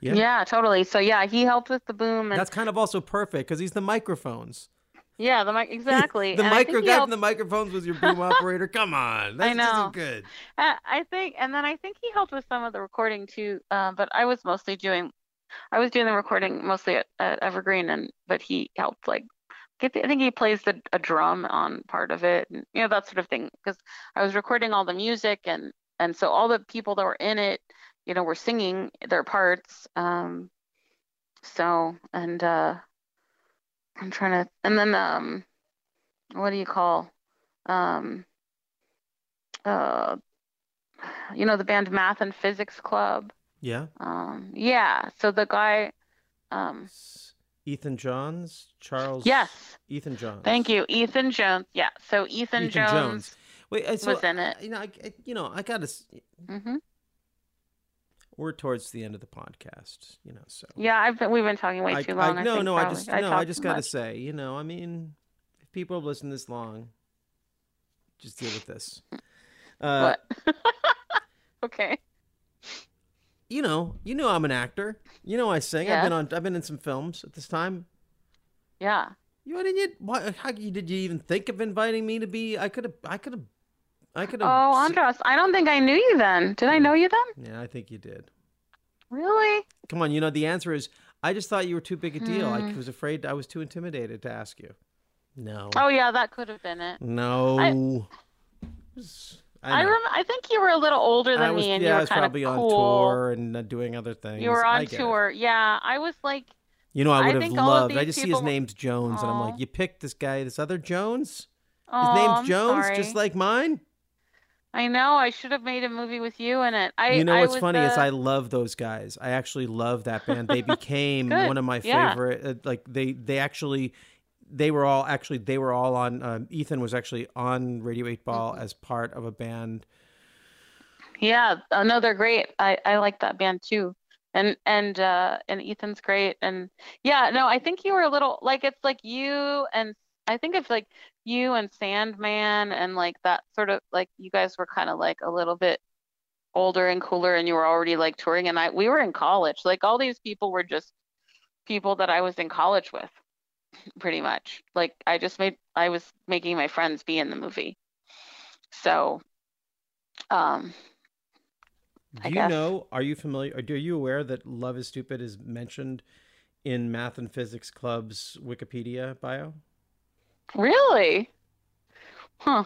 Speaker 1: Yeah.
Speaker 3: Yeah.
Speaker 1: totally. So yeah, he helped with the boom and
Speaker 3: that's kind of also perfect because he's the microphones
Speaker 1: yeah, the mic exactly.
Speaker 3: the
Speaker 1: And
Speaker 3: micro guy
Speaker 1: helped-
Speaker 3: from the microphones was your boom operator come on that's
Speaker 1: know.
Speaker 3: isn't good
Speaker 1: Uh, I think, and then I think he helped with some of the recording too. Uh, but I was mostly doing, I was doing the recording mostly at, at Evergreen, and but he helped like get. The, I think he plays the a drum on part of it, and you know that sort of thing. Because I was recording all the music, and and so all the people that were in it, you know, were singing their parts. Um, so and uh, I'm trying to, and then um, what do you call, um, uh you know the band Math and Physics Club.
Speaker 3: yeah
Speaker 1: Um, yeah, so the guy, um,
Speaker 3: ethan jones charles
Speaker 1: yes,
Speaker 3: ethan jones
Speaker 1: thank you, Ethan Jones. Yeah, so Ethan,
Speaker 3: Ethan
Speaker 1: Jones.
Speaker 3: Jones. wait I- so
Speaker 1: was in it.
Speaker 3: you know I, you know i gotta s-
Speaker 1: hmm
Speaker 3: we're towards the end of the podcast you know so
Speaker 1: Yeah, I've been, we've been talking way
Speaker 3: I,
Speaker 1: too long. I,
Speaker 3: no,
Speaker 1: think,
Speaker 3: no, I
Speaker 1: probably.
Speaker 3: just no, I just gotta say, you know, I mean, if people have listened this long, just deal with this. Uh,
Speaker 1: What? okay.
Speaker 3: you know, you know, I'm an actor. You know, I sing. Yeah. I've been on. I've been in some films at this time.
Speaker 1: Yeah.
Speaker 3: You didn't yet? Why? How did you even think of inviting me to be? I could have. I could have. I could have.
Speaker 1: Oh, Andras, I don't think I knew you then. Did I know you then?
Speaker 3: Yeah, I think you did.
Speaker 1: Really?
Speaker 3: Come on, you know the answer is. I just thought you were too big a deal. I
Speaker 1: Hmm.
Speaker 3: was afraid. I was too intimidated to ask you. No.
Speaker 1: Oh yeah, that could have been it.
Speaker 3: No.
Speaker 1: I-
Speaker 3: I,
Speaker 1: I rem- I think you were a little older than
Speaker 3: was,
Speaker 1: me, and
Speaker 3: yeah,
Speaker 1: you
Speaker 3: I was probably
Speaker 1: of
Speaker 3: on tour and uh, doing other things.
Speaker 1: You were on
Speaker 3: it.
Speaker 1: tour. Yeah, I was like,
Speaker 3: You know, I would have
Speaker 1: think all of
Speaker 3: loved. I just see his name's Jones, and I'm like, you picked this guy, this other Jones. His name's
Speaker 1: I'm
Speaker 3: Jones,
Speaker 1: sorry.
Speaker 3: just like mine.
Speaker 1: I know. I should have made a movie with you in it. I.
Speaker 3: you know
Speaker 1: I
Speaker 3: what's funny is
Speaker 1: uh,
Speaker 3: I love those guys. I actually love that band. They became one of my
Speaker 1: Yeah.
Speaker 3: favorite. Uh, like they, they actually, they were all actually they were all on. Um, Ethan was actually on Radio Eight Ball
Speaker 1: Mm-hmm.
Speaker 3: as part of a band.
Speaker 1: Yeah, uh, no, they're great. I I like that band too. And and uh and Ethan's great. And yeah, no, I think you were a little like it's like you and I think it's like you and Sandman and like that sort of like you guys were kind of like a little bit older and cooler and you were already like touring and I we were in college. Like all these people were just people that I was in college with pretty much. Like I just made I was making my friends be in the movie. So um
Speaker 3: Do you know? Are you familiar? Are you aware that "Love Is Stupid" is mentioned in Math and Physics Club's Wikipedia bio?
Speaker 1: Really? Huh.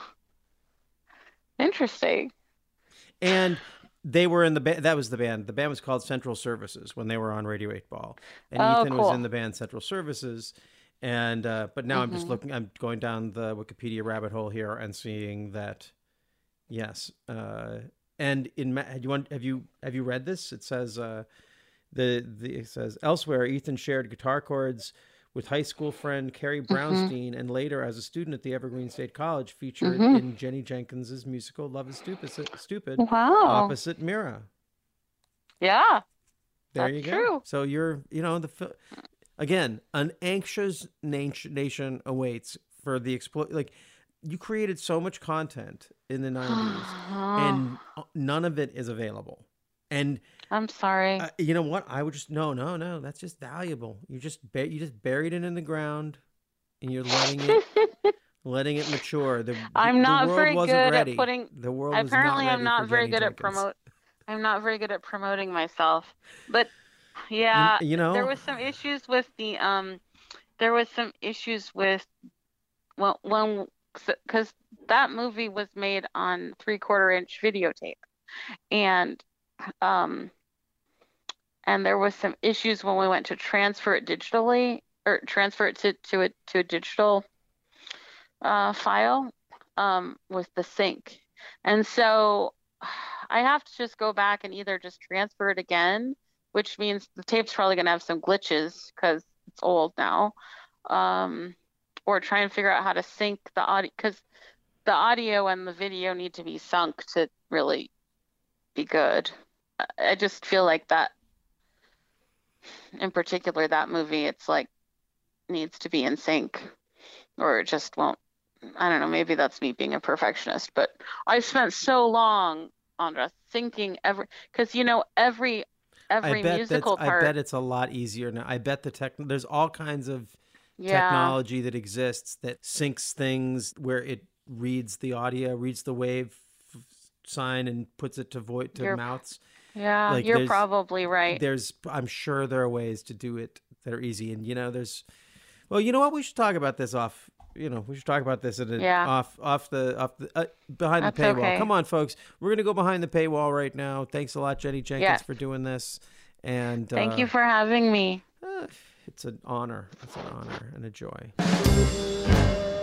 Speaker 1: Interesting.
Speaker 3: And they were in the band. That was the band. The band was called Central Services when they were on Radio Eight Ball, and
Speaker 1: Oh,
Speaker 3: Ethan was in the band Central Services. And uh, but now I'm just
Speaker 1: Mhm.
Speaker 3: looking. I'm going down the Wikipedia rabbit hole here and seeing that. Yes. Uh, and in have you want have you have you read this? It says uh, the the it says elsewhere Ethan shared guitar chords with high school friend Carrie
Speaker 1: Mm-hmm.
Speaker 3: Brownstein, and later as a student at the Evergreen State College, featured
Speaker 1: Mhm.
Speaker 3: in Jenny Jenkins's musical "Love Is Stupid." Stupid
Speaker 1: Wow.
Speaker 3: opposite Mirah.
Speaker 1: Yeah.
Speaker 3: There you go.
Speaker 1: true.
Speaker 3: So you're, you know, the again, an anxious nation, nation awaits for the exploit. Like you created so much content in the '90s, and uh, none of it is available. And
Speaker 1: I'm sorry.
Speaker 3: uh, you know what? I would just no, no, no. That's just valuable. You just you just buried it in the ground, and you're letting it letting it mature. The,
Speaker 1: I'm
Speaker 3: the
Speaker 1: not
Speaker 3: world
Speaker 1: very good at putting-
Speaker 3: The world
Speaker 1: Apparently,
Speaker 3: not
Speaker 1: I'm not very
Speaker 3: Jenny
Speaker 1: good at promote. I'm not very good at promoting myself. But yeah,
Speaker 3: you know-
Speaker 1: there was some issues with the um, there was some issues with well, when because that movie was made on three quarter inch videotape, and um, and there was some issues when we went to transfer it digitally or transfer it to to a to a digital uh, file um, with the sync. And so I have to just go back and either just transfer it again, which means the tape's probably going to have some glitches because it's old now, um, or try and figure out how to sync the audio because the audio and the video need to be sunk to really be good. I- just feel like that, in particular, that movie, it's like needs to be in sync or it just won't I don't know, maybe that's me being a perfectionist, but I spent so long, Andra, thinking every because you know every every
Speaker 3: I bet
Speaker 1: musical part.
Speaker 3: I bet it's a lot easier now. I bet the tech there's all kinds of
Speaker 1: yeah,
Speaker 3: technology that exists that syncs things where it reads the audio, reads the wave sign and puts it to voice to
Speaker 1: You're-
Speaker 3: mouths.
Speaker 1: Yeah,
Speaker 3: like,
Speaker 1: you're probably right.
Speaker 3: There's I'm sure there are ways to do it that are easy and you know there's well, you know what? We should talk about this off you know, we should talk about this at a,
Speaker 1: Yeah.
Speaker 3: off off the off the uh, behind
Speaker 1: That's
Speaker 3: the paywall.
Speaker 1: okay.
Speaker 3: Come on, folks, we're gonna go behind the paywall right now. Thanks a lot, Jenny Jenkins,
Speaker 1: Yes.
Speaker 3: for doing this. And
Speaker 1: Thank
Speaker 3: uh,
Speaker 1: you for having me.
Speaker 3: uh, it's an honor. It's an honor and a joy.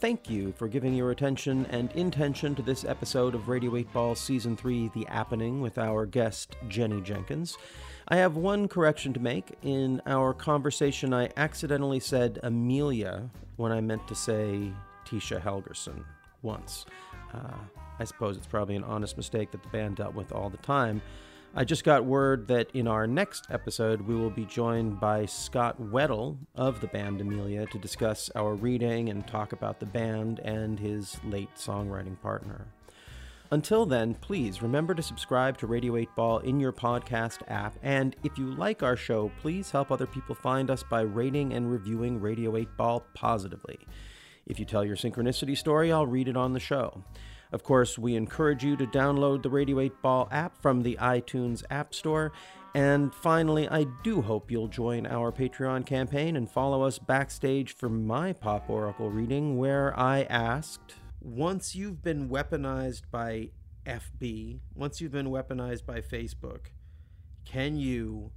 Speaker 3: Thank you for giving your attention and intention to this episode of Radio 8 Ball Season 3 The Appening with our guest, Jenny Jenkins. I have one correction to make. In our conversation, I accidentally said Amelia when I meant to say Tisha Helgerson once. Uh, I suppose it's probably an honest mistake that the band dealt with all the time. I just got word that in our next episode, we will be joined by Scott Weddle of the band Amelia to discuss our reading and talk about the band and his late songwriting partner. Until then, please remember to subscribe to Radio 8 Ball in your podcast app. And if you like our show, please help other people find us by rating and reviewing Radio 8 Ball positively. If you tell your synchronicity story, I'll read it on the show. Of course, we encourage you to download the Radio 8 Ball app from the iTunes App Store. And finally, I do hope you'll join our Patreon campaign and follow us backstage for my Pop Oracle reading, where I asked once you've been weaponized by FB, once you've been weaponized by Facebook, can you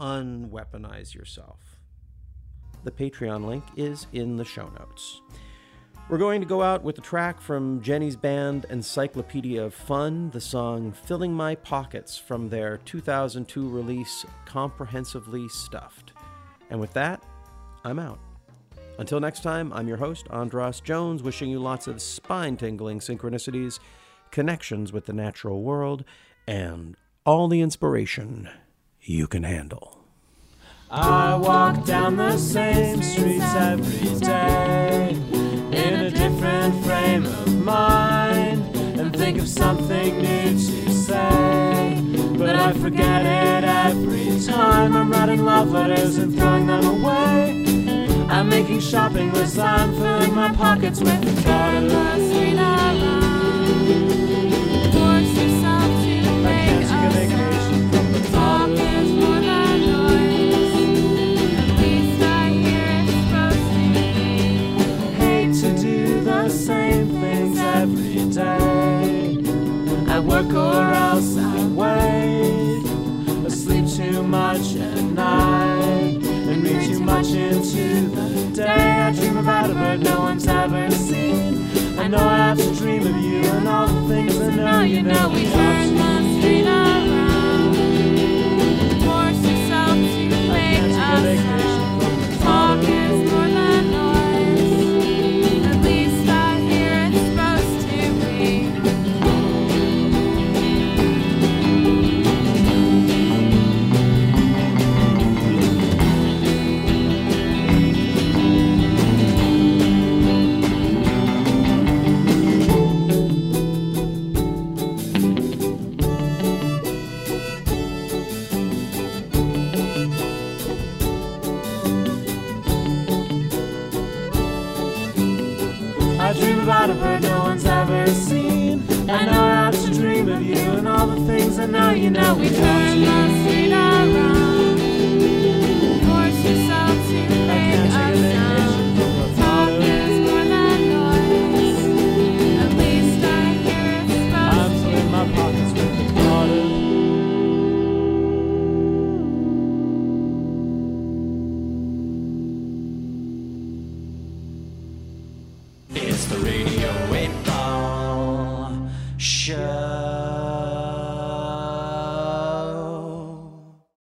Speaker 3: unweaponize yourself? The Patreon link is in the show notes. We're going to go out with a track from Jenny's band Encyclopedia of Fun, the song Filling My Pockets from their 2002 release Comprehensively Stuffed. And with that, I'm out. Until next time, I'm your host, Andras Jones, wishing you lots of spine tingling synchronicities, connections with the natural world, and all the inspiration you can handle.
Speaker 7: I walk down the same streets every day different frame of mind and think of something new to say. But I forget it every time. I'm writing love letters and throwing them away. I'm making shopping lists, I'm filling my pockets with thought of
Speaker 5: Force
Speaker 7: day. I work or else I wait. I sleep too much at night and read too much into the day. I dream about a bird no one's ever seen. I know I have to dream of you and all the things I know you know
Speaker 5: we
Speaker 7: have
Speaker 5: the
Speaker 8: now you know we
Speaker 7: Turn